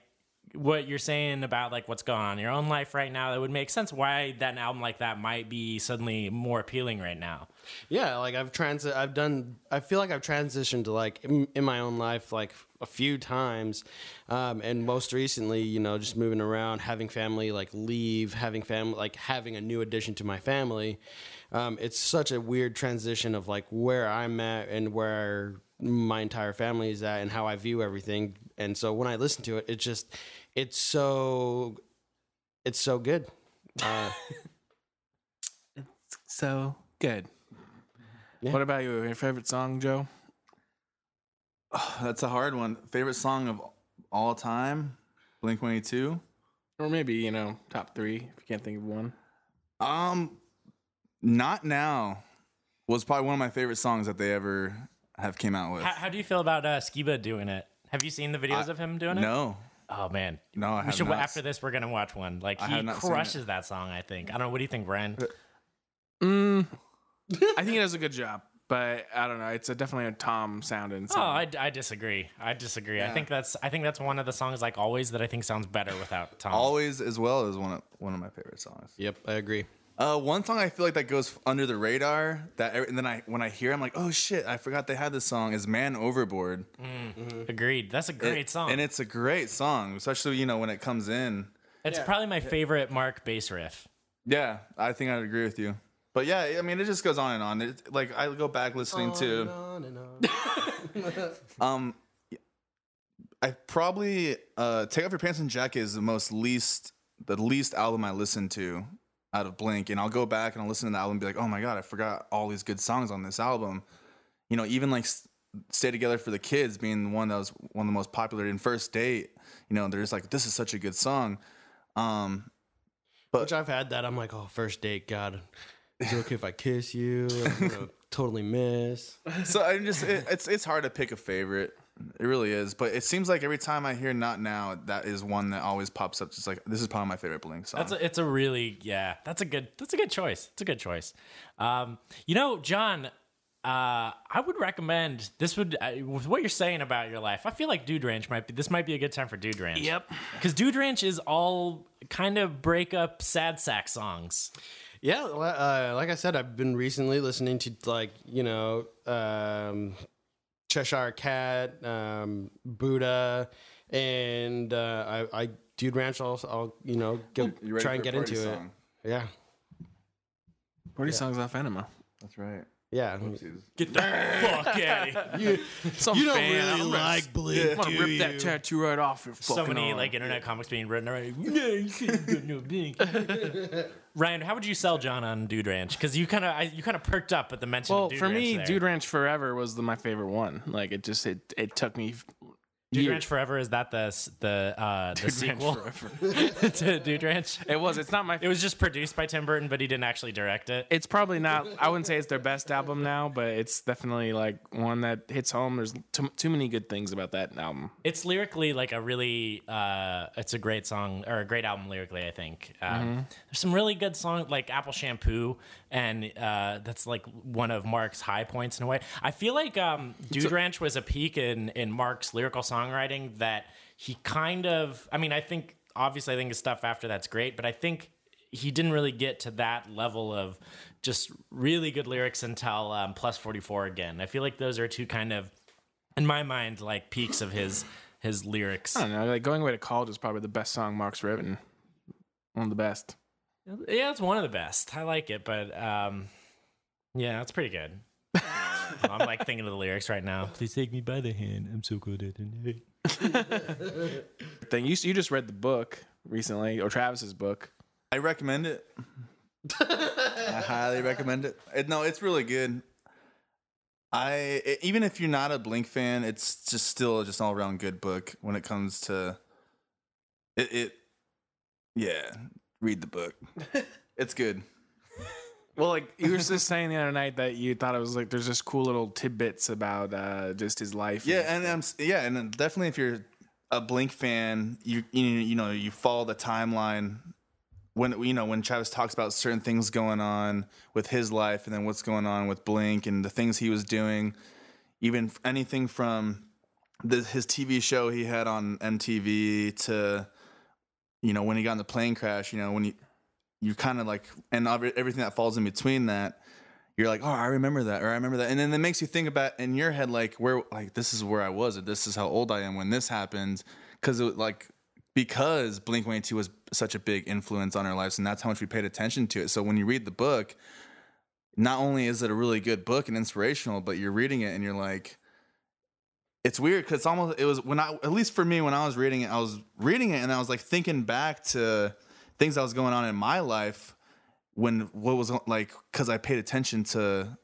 what you're saying about like what's going on in your own life right now, that would make sense why that an album like that might be suddenly more appealing right now. Yeah, like I've trans I've done I feel like I've transitioned to like in, in my own life like a few times. Um and most recently, you know, just moving around, having family like leave, having family like having a new addition to my family. Um it's such a weird transition of like where I'm at and where my entire family is at and how I view everything. And so when I listen to it, it's just it's so it's so good. Uh so good. Yeah. What about you? Your favorite song, Joe? that's a hard one. Favorite song of all time? Blink One Eight Two. Or maybe you know top three if you can't think of one. Um, not now. Was probably one of my favorite songs that they ever have came out with. How, how do you feel about uh, Skiba doing it? Have you seen the videos of him doing it? No, Oh man, no, I we have should not. after this. We're gonna watch one. Like he have not seen it. crushes that song. I think. I don't know. What do you think, Brian? Mm, I think he does a good job, but I don't know. It's a, definitely a Tom sounding Oh, song. I, I disagree. I disagree. I think that's I think that's one of the songs like always that I think sounds better without Tom. Always as well as one of one of my favorite songs. yep, I agree. Uh, one song I feel like that goes under the radar that and then I when I hear it, I'm like, oh shit, I forgot they had this song is "Man Overboard." Agreed. That's a great It- song. and it's a great song, especially you know when it comes in. it's probably my favorite Mark bass riff. Yeah, I think I'd agree with you. But yeah, I mean, it just goes on and on. It, like I go back listening to. On and on. Um, I probably uh, take off your pants and jacket is the most least the least album I listen to out of Blink, and I'll go back and I'll listen to the album and be like, oh my god, I forgot all these good songs on this album. You know, even like "Stay Together for the Kids" being the one that was one of the most popular in First Date. You know, there's like this is such a good song. Um, but Which I've had that. I'm like, oh, first date, God. is it okay if I kiss you? Totally miss. So I'm just it, it's it's hard to pick a favorite. It really is, but it seems like every time I hear "Not Now," that is one that always pops up. Just like this is probably my favorite Blink song. That's a, it's a really yeah. That's a good that's a good choice. It's a good choice. Um, you know, John, uh, I would recommend this. Would uh, with what you're saying about your life, I feel like Dude Ranch might be this might be a good time for Dude Ranch. Yep. because Dude Ranch is all kind of breakup sad sack songs. Yeah, uh, like I said, I've been recently listening to like you know um, Cheshire Cat, um, Buddha, and uh, I, I Dude Ranch. I'll, I'll you know go, You try and get into song? it. Yeah, Party songs off Enema. That's right. yeah. Get the fuck out of here. Some You don't fan, really I'm like Blink, I'm gonna do rip that tattoo right off your fucking So many arm. like internet comics being written already. No, you shouldn't go no big. Ryan, how would you sell John on Dude Ranch? Because you kind of you kind of perked up at the mention. Well, of Dude for Ranch me, there. Dude Ranch Forever was the, my favorite one. Like it just it it took me. Dude. Ranch Forever is that the the uh, the Dude sequel to Dude Ranch? It was. It's not my. It was just produced by Tim Burton, but he didn't actually direct it. it's probably not. I wouldn't say it's their best album now, but it's definitely like one that hits home. There's too, too many good things about that album. It's lyrically like a really, uh, it's a great song or a great album lyrically. I think um, there's some really good songs like Apple Shampoo, and uh, that's like one of Mark's high points in a way. I feel like um, Dude Ranch was a peak in in Mark's lyrical songwriting that he kind of. I mean, I think obviously I think his stuff after that's great, but I think he didn't really get to that level of just really good lyrics until um, Plus 44 again. I feel like those are two kind of in my mind like peaks of his his lyrics. I don't know. Like going away to college is probably the best song Mark's written. One of the best. Yeah, it's one of the best. I like it, but um yeah, it's pretty good. I'm like thinking of the lyrics right now. Please take me by the hand. I'm so good at it. Thing you you just read the book recently, or Travis's book. I recommend it. I highly recommend it. it. No, it's really good. I e- even if you're not a Blink fan, it's just still just all around good book when it comes to it. it yeah, read the book. it's good. Well, like you were just saying the other night that you thought it was like there's just cool little tidbits about uh, just his life. Yeah, and um, yeah, and definitely if you're a Blink fan, you you you know you follow the timeline when you know when Travis talks about certain things going on with his life, and then what's going on with Blink and the things he was doing, even anything from the, his TV show he had on MTV to you know when he got in the plane crash, you know when you you kind of like and everything that falls in between that you're like, oh, I remember that, or I remember that, and then it makes you think about in your head like where, like this is where I was, or this is how old I am when this happened, because it like because Blink One Two was such a big influence on our lives, and that's how much we paid attention to it. So when you read the book, not only is it a really good book and inspirational, but you're reading it and you're like, it's weird because it's almost it was when I at least for me when I was reading it, I was reading it and I was like thinking back to things that was going on in my life when what was like because I paid attention to.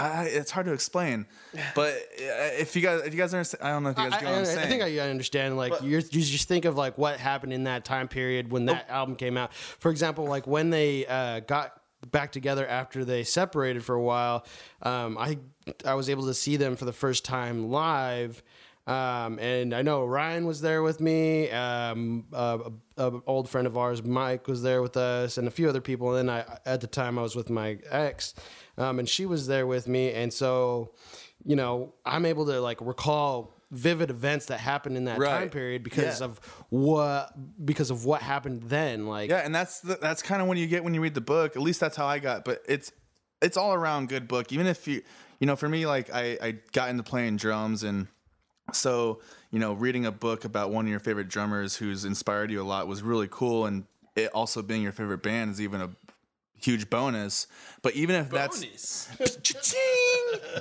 I, it's hard to explain, but uh, if you guys, if you guys understand, I don't know if you guys I, get what I'm I- I saying. think I understand. Like you're, you just think of like what happened in that time period when that album came out. For example, like when they uh, got back together after they separated for a while, um, I I was able to see them for the first time live. Um, and I know Ryan was there with me. Um, uh, a, a old friend of ours, Mike, was there with us, and a few other people. And then I, at the time, I was with my ex, um, and she was there with me. And so, you know, I'm able to like recall vivid events that happened in that Right. time period because Yeah. of what because of what happened then. Like, Yeah, and that's the, that's kind of when you get when you read the book. At least that's how I got. But it's it's all around good book. Even if you you know, for me, like I I got into playing drums, and so you know, reading a book about one of your favorite drummers who's inspired you a lot was really cool. And it also being your favorite band is even a huge bonus. But even if that's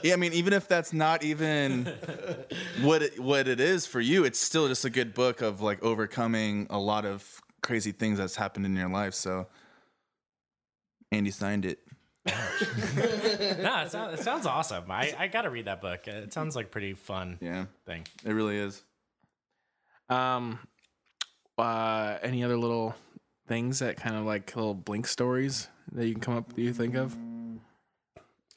yeah, I mean, even if that's not even what it, what it is for you, it's still just a good book of like overcoming a lot of crazy things that's happened in your life. So Andy signed it. no, it sounds, it sounds awesome. I, I got to read that book. It sounds like pretty fun Yeah, thing. it really is. Um, uh, any other little things that kind of like little blink stories that you can come up that you think of?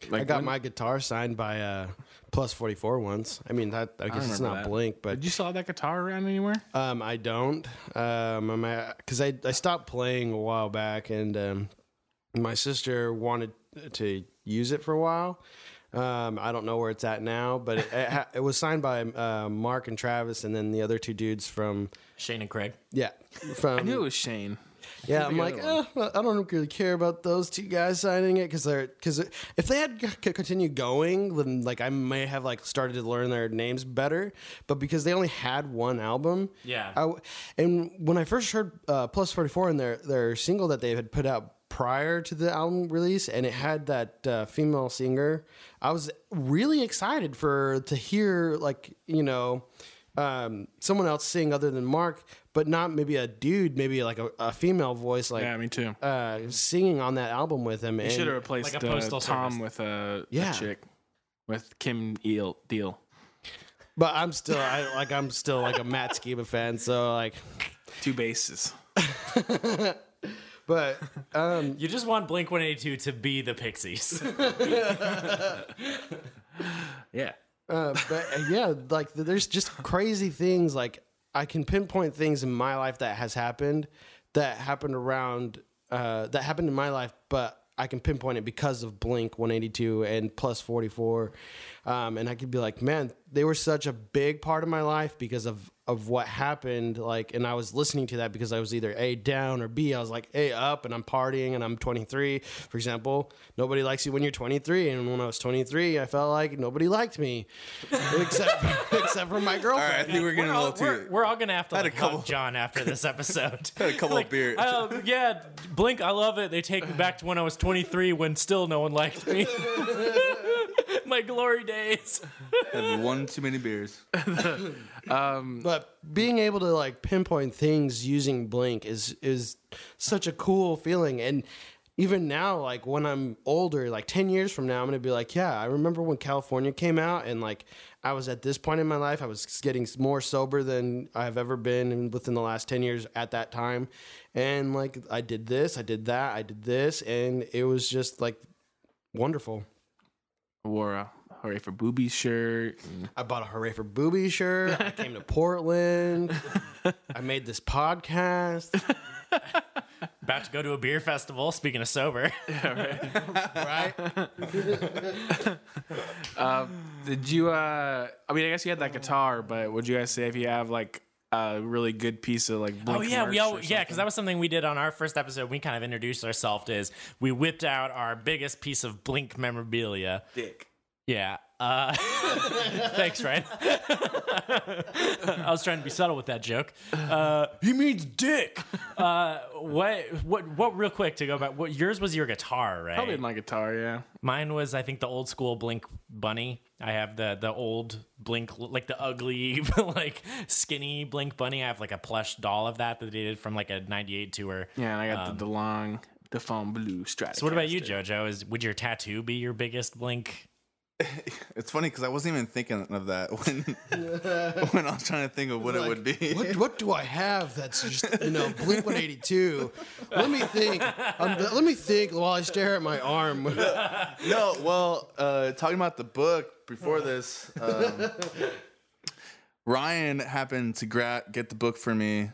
Like I got when- my guitar signed by uh, Plus 44 once. I mean, that I guess it's not that. Blink, but Did you saw that guitar around anywhere? um, I don't. Um, because I, I stopped playing a while back, and um, my sister wanted to use it for a while. Um, I don't know where it's at now, but it, it, ha- it was signed by uh, Mark and Travis, and then the other two dudes from Shane and Craig. yeah from I knew it was Shane. yeah, I'm like, other eh, I don't really care about those two guys signing it because they're because if they had c- continued going, then like I may have like started to learn their names better. But because they only had one album, Yeah. I w and when I first heard uh, Plus Forty Four and their their single that they had put out prior to the album release, and it had that uh, female singer, I was really excited for to hear like you know um, someone else sing other than Mark, but not maybe a dude, maybe like a, a female voice, like Yeah, me too. uh, singing on that album with him. You should have replaced Like a uh, Tom service. with a, Yeah. a chick with Kim Eel Deal. but I'm still, I like, I'm still like a Matt Skiba fan, so like, Two bases. but um, You just want Blink 182 to be the Pixies. Yeah. Uh, but uh, yeah, like there's just crazy things. Like I can pinpoint things in my life that has happened, that happened around, uh, that happened in my life, but I can pinpoint it because of Blink 182 and Plus 44, um, and I could be like, man, they were such a big part of my life because of of what happened. Like, and I was listening to that because I was either a down or b. I was like a up, and I'm partying, and I'm 23. For example, nobody likes you when you're 23, and when I was 23, I felt like nobody liked me, except except for my girlfriend. right, I think we're getting we're, a all, little we're, too. we're all gonna have to Had a like, hug couple- John after this episode. Had a couple of beers. Oh yeah, Blink. I love it. They take me back to when I was 23, when still no one liked me. My glory days. Had one too many beers. Um, but being able to like pinpoint things using blink is is such a cool feeling and even now like when i'm older like 10 years from now i'm gonna be like yeah i remember when california came out and like i was at this point in my life i was getting more sober than i've ever been within the last 10 years at that time and like i did this i did that i did this and it was just like wonderful Wore a hooray for boobies shirt. I bought a Hooray for Booby shirt. I came to Portland. I made this podcast. About to go to a beer festival. Speaking of sober, Right? Did you? uh I mean, I guess you had that guitar, but would you guys say if you have like a really good piece of like? Blink oh yeah, we merch all yeah, because that was something we did on our first episode. We kind of introduced ourselves as we whipped out our biggest piece of Blink memorabilia. dick. Yeah. Uh, thanks, Ryan. I was trying to be subtle with that joke. Uh, he means dick. Uh, what? What? What? Real quick to go back. What? Yours was your guitar, right? Probably my guitar. Yeah. Mine was, I think, the old school Blink bunny. I have the the old Blink, like the ugly, like skinny Blink bunny. I have like a plush doll of that that they did from like a '98 tour. Yeah, and I got the DeLonge, the phone blue Stratocaster. So what about you, JoJo? Is would your tattoo be your biggest Blink? It's funny because I wasn't even thinking of that when when I was trying to think of what it would be. What, what do I have that's just, you know, Blink 182? Let me think. Um, let me think while I stare at my arm. No, well, uh, talking about the book before this, um, Ryan happened to gra- get the book for me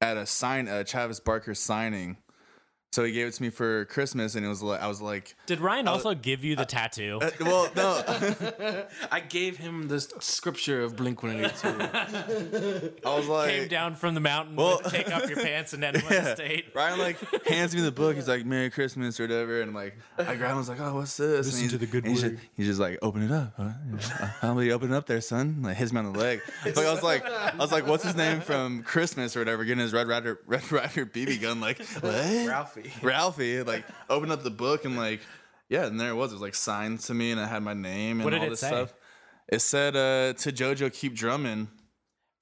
at a sign, a Travis Barker signing. So he gave it to me for Christmas, and it was like I was like, Did Ryan also give you the tattoo? uh, well, no, I gave him the scripture of Blink 182. I was like, Came down from the mountain. Well- with take off your pants and Enema Yeah. State. Ryan like hands me the book. He's like, "Merry Christmas" or whatever, and like I grab. him, I was like, "Oh, what's this?" Listen and he's, to the good and he's. Just, he's just like, "Open it up." Huh? How about you open it up there, son? Like hits me on the leg. Like I was like, I was like, "What's his name from Christmas or whatever?" Getting his Red Ryder Red Ryder BB gun. Like what? Ralphie. Ralphie. Like opened up the book and like yeah, and there it was. It was like signed to me, and I had my name and What did all it this say? stuff. It said uh, to JoJo, keep drumming.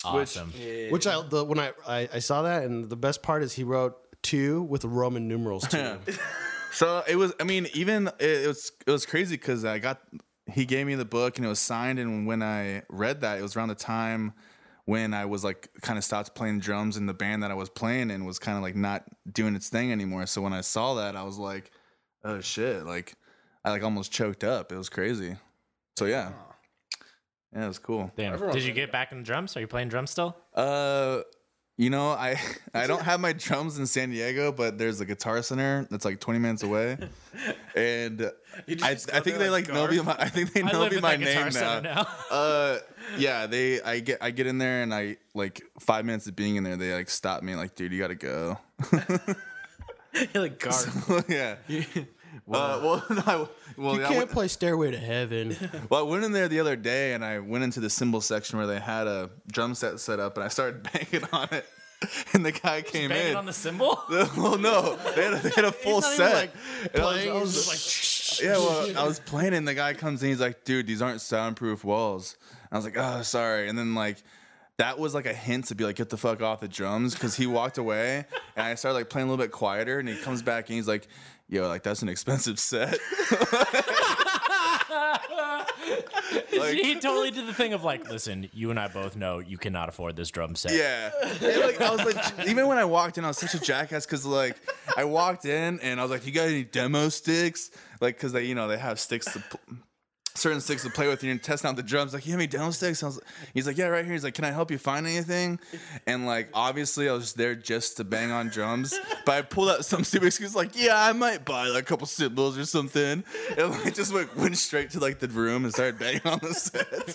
Awesome. Which I, the, when I, I, I saw that, and the best part is he wrote two with Roman numerals too. So it was. I mean, even it, it was. It was crazy because I got. He gave me the book and it was signed. And when I read that, it was around the time when I was like kind of stopped playing drums in the band that I was playing and was kind of like not doing its thing anymore. So when I saw that, I was like, oh shit! Like I like almost choked up. It was crazy. So yeah, yeah, it was cool. Damn. Did you get back in the drums? Are you playing drums still? Uh, you know, I I don't have my drums in San Diego, but there's a guitar center that's like 20 minutes away, and I, I think they like know me. My, I think they I know me my name now. now. uh, yeah, they I get I get in there and I like five minutes of being in there, they like stop me like, dude, you gotta go. You're like guard. yeah. Uh, well, no, I, well, You I can't went, play Stairway to Heaven. well, I went in there the other day and I went into the cymbal section where they had a drum set set up and I started banging on it. And the guy came in. Banging in. on the cymbal? well, no, they had a, they had a full not even, set. like, And I was- playing, I was he's just yeah, well, I was playing and the guy comes in. He's like, "Dude, these aren't soundproof walls." I was like, "Oh, sorry." And then like. That was like a hint to be like, get the fuck off the drums, because he walked away and I started like playing a little bit quieter, and he comes back and he's like, "Yo, like that's an expensive set." Like- he totally did the thing of like, listen, you and I both know you cannot afford this drum set. Yeah. And, like I was like, even when I walked in, I was such a jackass because like I walked in and I was like, "You got any demo sticks?" Like because they, you know, they have sticks to. Certain sticks to play with, and you're testing out the drums. Like, you have any demo sticks? I was, he's like, yeah, right here. He's like, can I help you find anything? And like, obviously, I was there just to bang on drums. But I pulled out some stupid excuse, like, yeah, I might buy like a couple cymbals or something. And like, just like went straight to like the room and started banging on the set.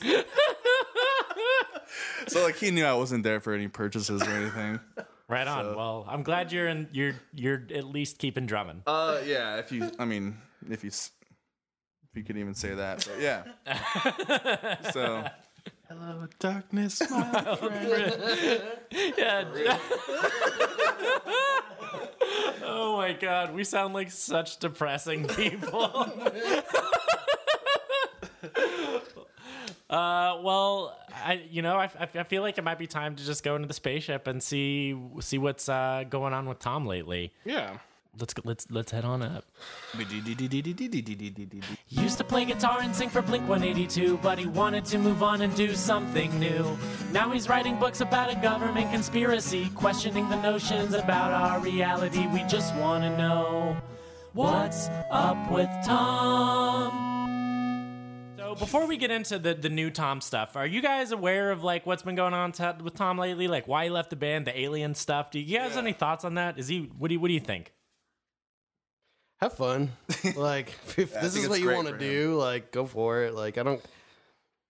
so like, he knew I wasn't there for any purchases or anything. Right on. Well, I'm glad you're in. You're you're at least keeping drumming. Uh, yeah. If you, I mean, if you, if you could even say that, but yeah. so Hello, darkness, my friend. Yeah. oh my god, we sound like such depressing people. Uh, well, I you know I, I I feel like it might be time to just go into the spaceship and see see what's uh, going on with Tom lately. Yeah. Let's go, let's let's head on up. Used to play guitar and sing for Blink 182, but he wanted to move on and do something new. Now he's writing books about a government conspiracy, questioning the notions about our reality. We just want to know what's up with Tom. So before we get into the, the new Tom stuff, are you guys aware of like what's been going on t- with Tom lately? Like why he left the band, the alien stuff? Do you guys have any thoughts on that? Is he what do you what do you think? Have fun. Like, if I this think is what it's you great want to for do, like, go for it. Like, I don't.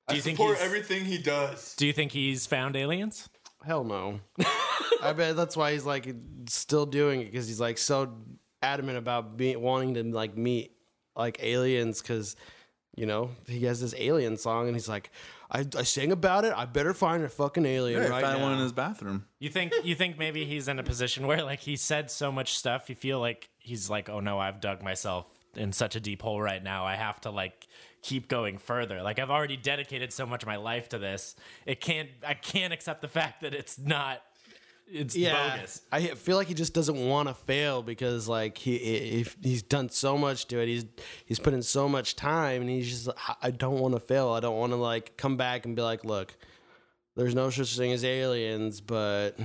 Do you think support he's- everything he does. Do you think he's found aliens? Hell no. I bet that's why he's like still doing it because he's like so adamant about being wanting to like meet like aliens because you know he has this alien song and he's like I, I sang about it I better find a fucking alien Yeah, right found now. one in his bathroom. You think you think maybe he's in a position where like he said so much stuff, you feel like he's like, oh no, I've dug myself in such a deep hole right now. I have to like keep going further. Like I've already dedicated so much of my life to this. It can't I can't accept the fact that it's not it's yeah, bogus. I feel like he just doesn't want to fail because like he if he's done so much to it. He's he's put in so much time, and he's just I don't want to fail. I don't want to like come back and be like, look, there's no such thing as aliens, but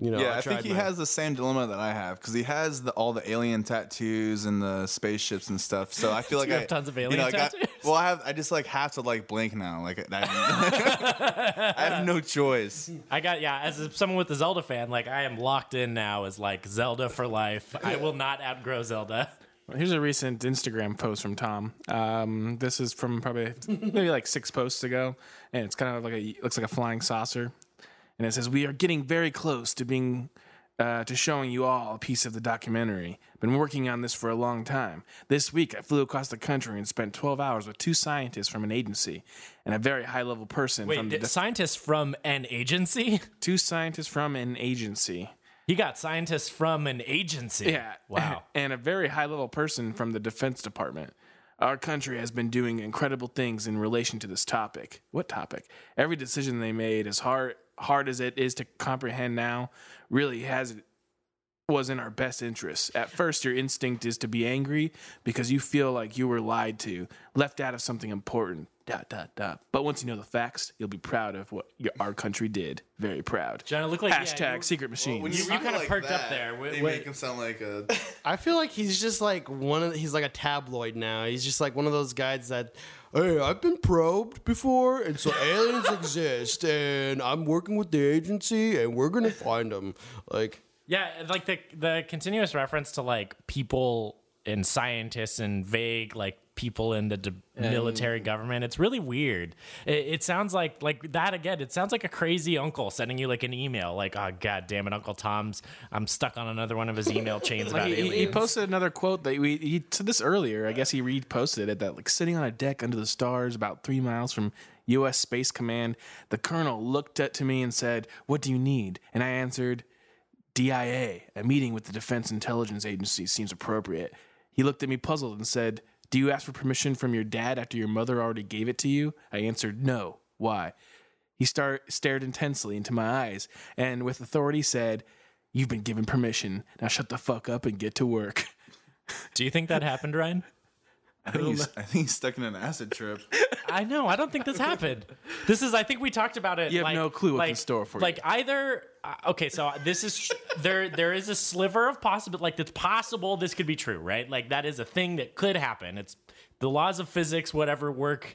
you know, Yeah, I, I, think he my- has the same dilemma that I have because he has the, all the alien tattoos and the spaceships and stuff. So I feel like you I have tons of you alien know, like, I- tattoos? well, I have. I just like have to like blink now. Like I, I have no choice. I got yeah, as a, someone with a Zelda fan, like I am locked in now as like Zelda for life. I will not outgrow Zelda. Here's a recent Instagram post from Tom. Um, this is from probably maybe like six posts ago, and it's kind of like a looks like a flying saucer, and it says, "We are getting very close to being." Uh, to showing you all a piece of the documentary. Been working on this for a long time. This week, I flew across the country and spent 12 hours with two scientists from an agency and a very high level person Wait, from the did scientists from an agency? two scientists from an agency. He got scientists from an agency. Yeah. Wow. and a very high level person from the Defense Department. Our country has been doing incredible things in relation to this topic. What topic? Every decision they made, is hard hard as it is to comprehend now, really has it was in our best interest. At first, your instinct is to be angry because you feel like you were lied to, left out of something important. Dot dot dot. But once you know the facts, you'll be proud of what your, our country did. Very proud. John, it looked like- yeah, hashtag you- secret machines. When You- you talk kinda like perked up there. Wait- They wait. make him sound like a. I feel like he's just like one of he's like a tabloid now. He's just like one of those guys that hey, I've been probed before and so aliens exist and I'm working with the agency and we're to find them. Like Yeah, like the the continuous reference to like people and scientists and vague like people in the d- military government. It's really weird. It, it sounds like like that again. It sounds like a crazy uncle sending you like an email, like oh god damn it, Uncle Tom's. I'm stuck on another one of his email chains about He, he- he posted another quote that we he said this earlier. I guess he reposted it that like sitting on a deck under the stars about three miles from U.S. Space Command, the colonel looked at to me and said, "What do you need?" And I answered, "DIA. A meeting with the Defense Intelligence Agency seems appropriate." He looked at me puzzled and said, "Do you ask for permission from your dad after your mother already gave it to you?" I answered, "No. Why?" He star- stared intensely into my eyes and with authority said, You've been given permission. Now shut the fuck up and get to work. Do you think that happened, Ryan? I think, he's, I think he's stuck in an acid trip. I know. I don't think this happened. This is. I think we talked about it. You have like- no clue what's in store for you. Like either. Okay, so this is there. There is a sliver of possible. Like it's possible this could be true, right? Like that is a thing that could happen. It's the laws of physics, whatever work.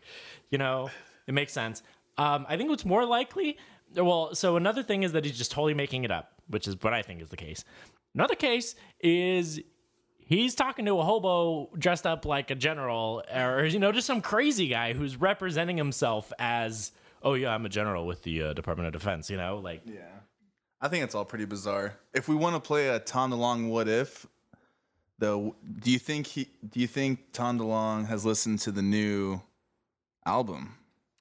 You know, it makes sense. Um, I think what's more likely. Well, so another thing is that he's just totally making it up, which is what I think is the case. Another case is he's talking to a hobo dressed up like a general or you know just some crazy guy who's representing himself as oh yeah i'm a general with the uh, department of defense you know like Yeah. I think it's all pretty bizarre. If we want to play a Tom DeLonge what if, though, do you think he do you think Tom DeLonge has listened to the new album?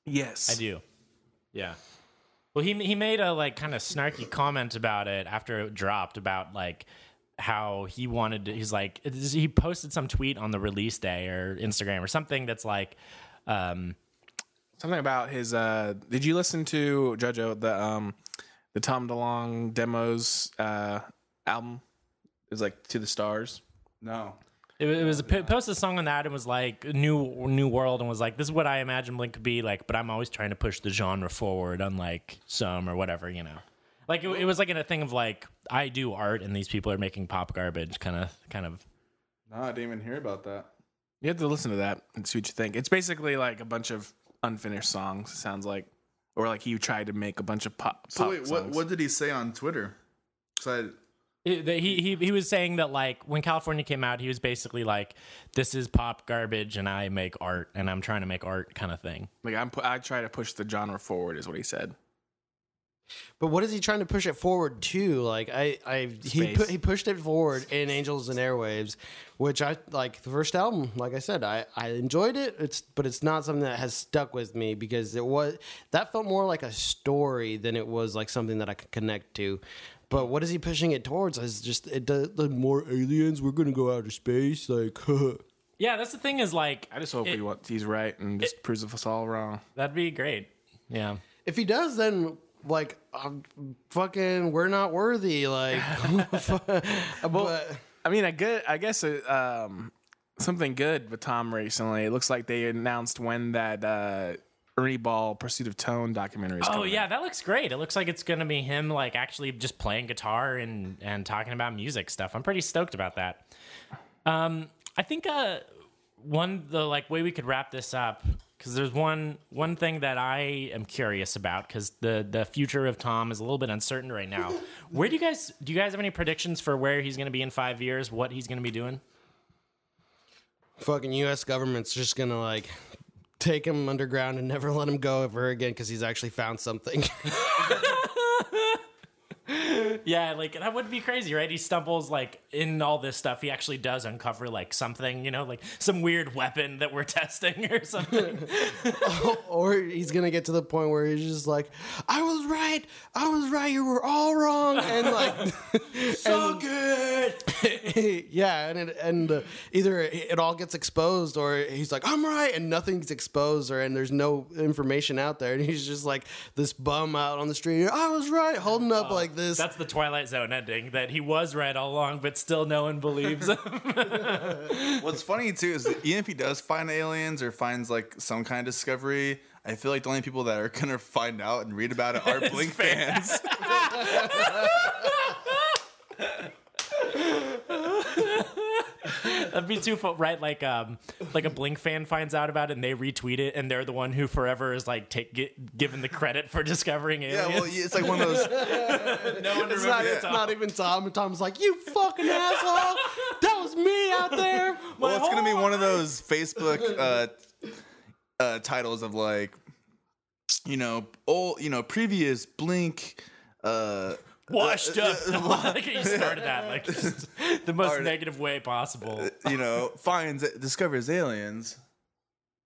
yes. i do yeah well he, he made a like kind of snarky comment about it after it dropped about like how he wanted to, he's like he posted some tweet on the release day or instagram or something that's like um Something about his uh did you listen to Jojo the um the Tom DeLonge demos uh album? It was like To the Stars. No. It, wa- it was a, p- posted a song on that and was like new new world and was like this is what I imagine Blink could be like, but I'm always trying to push the genre forward, unlike some or whatever you know. Like it, it was like in a thing of like I do art and these people are making pop garbage, kind of kind of. No, I didn't even hear about that. You have to listen to that and see what you think. It's basically like a bunch of unfinished songs, it sounds like. Or like he tried to make a bunch of pop, So pop wait, what songs. what did he say on Twitter? 'Cause I, It- that he, he he was saying that like when California came out, he was basically like, "This is pop garbage, and I make art, and I'm trying to make art," kind of thing. Like I'm, pu- I try to push the genre forward, is what he said. But what is he trying to push it forward to? Like I, I he Space. pu- he pushed it forward in Angels and Airwaves, which I like the first album. Like I said, I, I enjoyed it. It's but it's not something that has stuck with me because it was that felt more like a story than it was like something that I could connect to. But what is he pushing it towards? Is just it does the more aliens. We're gonna go outer space. Like Yeah, that's the thing is like I just hope it- he wants, he's right and just proves us all wrong. that'd be great. Yeah. if he does, then like I'm fucking we're not worthy. Like, but. I mean, a good, I guess, uh, um, something good with Tom recently. It looks like they announced when that uh, Ernie Ball Pursuit of Tone documentary is Oh coming yeah, out. that looks great. It looks like it's gonna be him like actually just playing guitar and and talking about music stuff. I'm pretty stoked about that. Um, I think uh, one the like way we could wrap this up because there's one one thing that I am curious about because the the future of Tom is a little bit uncertain right now. Where do you guys do you guys have any predictions for where he's gonna be in five years? What he's gonna be doing? fucking U.S. government's just gonna like take him underground and never let him go ever again because he's actually found something. Yeah, like that would be crazy, right? He stumbles like in all this stuff. He actually does uncover like something, you know, like some weird weapon that we're testing or something. or he's gonna get to the point where he's just like, "I was right, I was right, you were all wrong," and like, so good. yeah, and it, and uh, either it all gets exposed or he's like, I'm right, and nothing's exposed, or and there's no information out there, and he's just like this bum out on the street. I was right, holding up like this. That's the Twilight Zone ending. That he was right all along, but still no one believes him. What's funny too is that even if he does find aliens or finds like some kind of discovery, I feel like the only people that are gonna find out and read about it are Blink fans. That'd be too fun, right? Like, um, like a Blink fan finds out about it and they retweet it, and they're the one who forever is like take get, given the credit for discovering aliens. yeah, well, it's like one of those. no one It's not, it's not even Tom. And Tom's like, "You fucking asshole! That was me out there." Well, it's gonna be one of those Facebook uh, uh, titles of like, you know, old, you know, previous Blink. Uh, washed up. like you started that like just the most Art- negative way possible. Uh, you know, finds discovers aliens,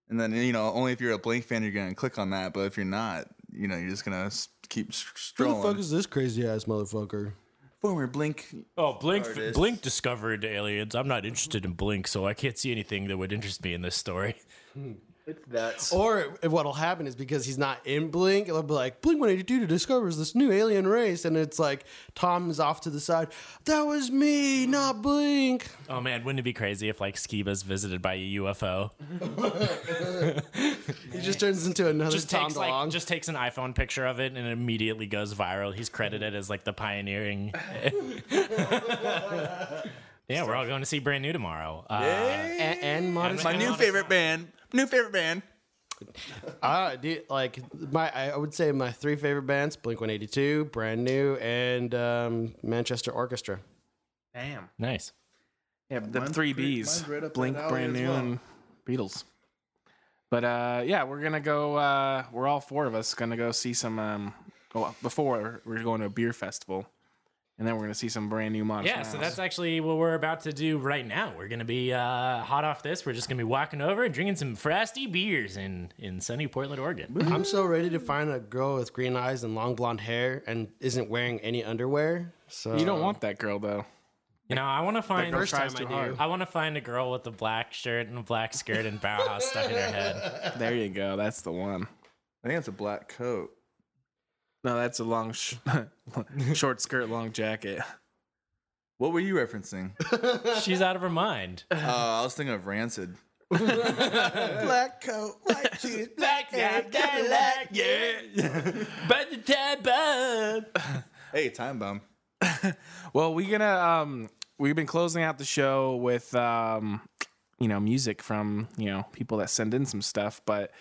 and then you know, only if you're a Blink fan, you're gonna click on that. But if you're not, you know, you're just gonna s- keep s- Who the strolling. fuck is this crazy ass motherfucker? Former Blink. Oh, Blink! Artists. Blink discovered aliens. I'm not interested in Blink, so I can't see anything that would interest me in this story. Hmm. That's Or what'll happen is because he's not in Blink, it'll be like Blink 182 discovers this new alien race, and it's like Tom is off to the side. That was me, not Blink. Oh man, wouldn't it be crazy if like Skiba's visited by a UFO? He just turns into another Just Tom takes like just takes an iPhone picture of it and it immediately goes viral. He's credited as like the pioneering. yeah, we're all going to see brand new tomorrow. Uh, and, and modern. my new favorite band. New favorite band. Uh, do, like my, I would say my three favorite bands: Blink 182, Brand New, and um, Manchester Orchestra. Damn. nice. Yeah, the Mine's three pretty- Bs: mine's right up Blink, that alley Brand as New, well. and Beatles. But uh, yeah, we're gonna go. Uh, we're all four of us gonna go see some. Um, well, before we're going to a beer festival, and then we're gonna see some brand new Modest Yeah, so Mouse. that's actually what we're about to do right now. We're gonna be uh, hot off this. We're just gonna be walking over and drinking some frosty beers in in sunny Portland, Oregon. I'm so ready to find a girl with green eyes and long blonde hair and isn't wearing any underwear. So you don't want that girl though. You know, I want to find first time too I hard. do. I want to find a girl with a black shirt and a black skirt and Bauhaus stuck in her head. There you go. That's the one. I think it's a black coat. No, that's a long, sh- short skirt, long jacket. What were you referencing? She's out of her mind. uh, I was thinking of Rancid. black coat, white shoes, black hair, Cadillac, yeah. But the time bomb. Hey, time bomb. Well, we're gonna um, we've been closing out the show with um, you know, music from you know people that send in some stuff, but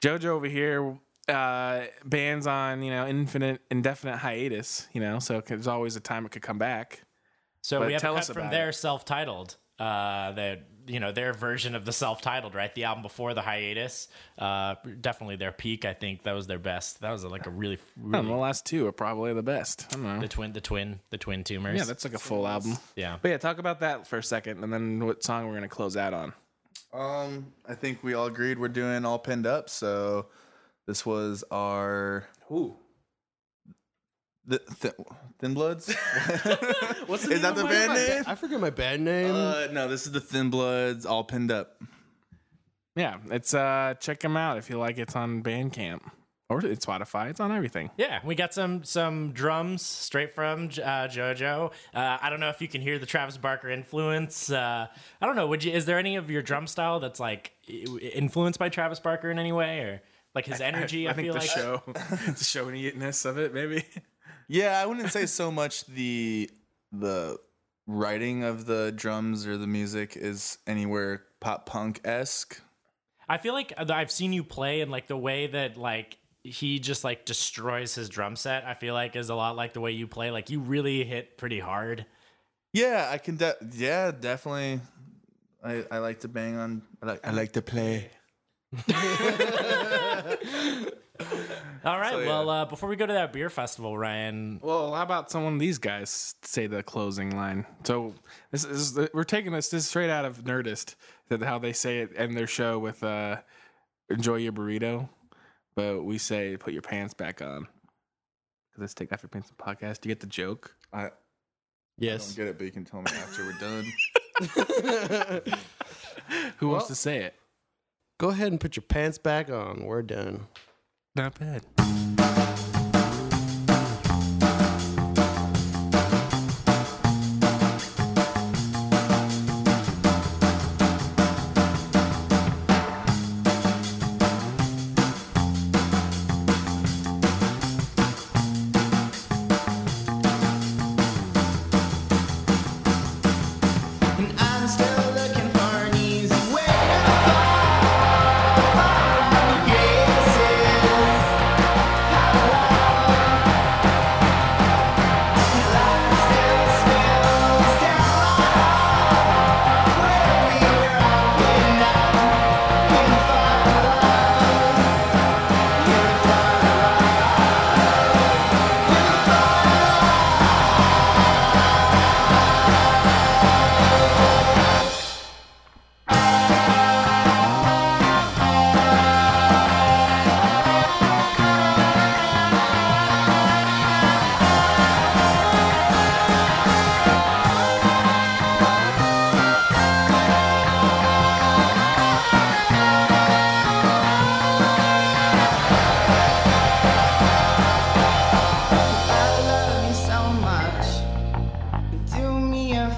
JoJo over here. Uh, bands on you know infinite indefinite hiatus you know so there's always a time it could come back So But we have tell a us cut from their it. self-titled. Uh, the you know their version of the self-titled, right? The album before the hiatus. Uh, definitely their peak. I think that was their best. That was like a really, I know, really the last two are probably the best i don't know the twin, the twin, the twin tumors. yeah that's like a full album yeah. but yeah talk about that for a second and then what song we're gonna close out on Um, I think we all agreed we're doing all pinned up. So this was our Ooh. the th- Thin Bloods. What's Is that the band name? I forget my band name. Uh, no, this is the Thin Bloods, all pinned up. Yeah, it's uh check them out if you like. It's on Bandcamp or it's Spotify. It's on everything. Yeah, we got some some drums straight from uh, JoJo. Uh, I don't know if you can hear the Travis Barker influence. Uh, I don't know. Would you? Is there any of your drum style that's like influenced by Travis Barker in any way, or like his energy? I, I, think feel the like show, the showiness of it, maybe. Yeah, I wouldn't say so much the the writing of the drums or the music is anywhere pop punk esque. I feel like I've seen you play, and like the way that like he just like destroys his drum set. I feel like is a lot like the way you play. Like you really hit pretty hard. Yeah, I can. De- yeah, definitely. I, I like to bang on. I like, I like to play. All right. So, yeah. Well, uh, before we go to that beer festival, Ryan, Well, how about someone of these guys say the closing line? So this is we're taking this this is straight out of Nerdist that how they say it end their show with uh enjoy your burrito, but we say put your pants back on. Because let's take off your pants podcast. Do you get the joke? I Yes. Get it, but you can tell me after we're done. Who wants to say it? Go ahead and put your pants back on. We're done. Not bad.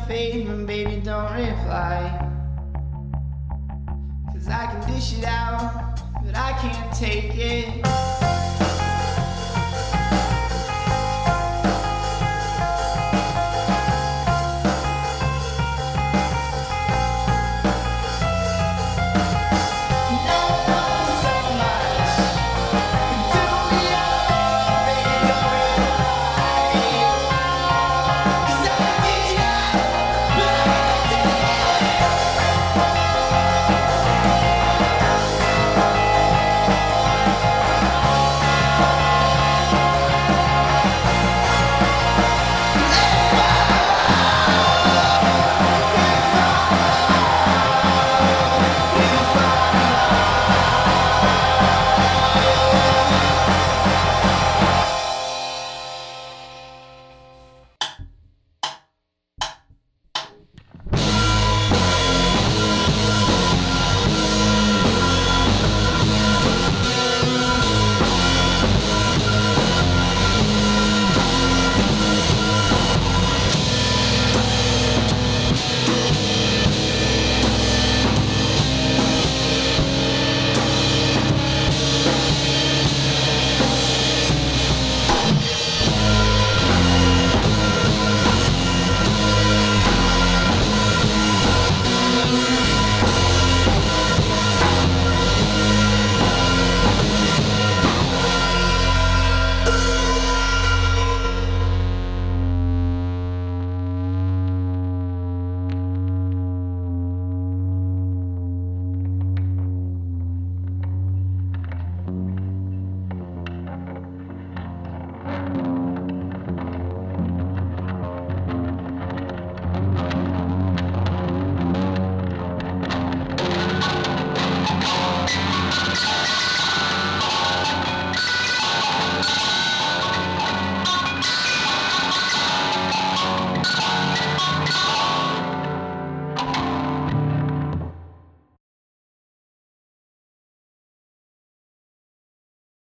Favor, baby, don't reply. Cause I can dish it out, but I can't take it.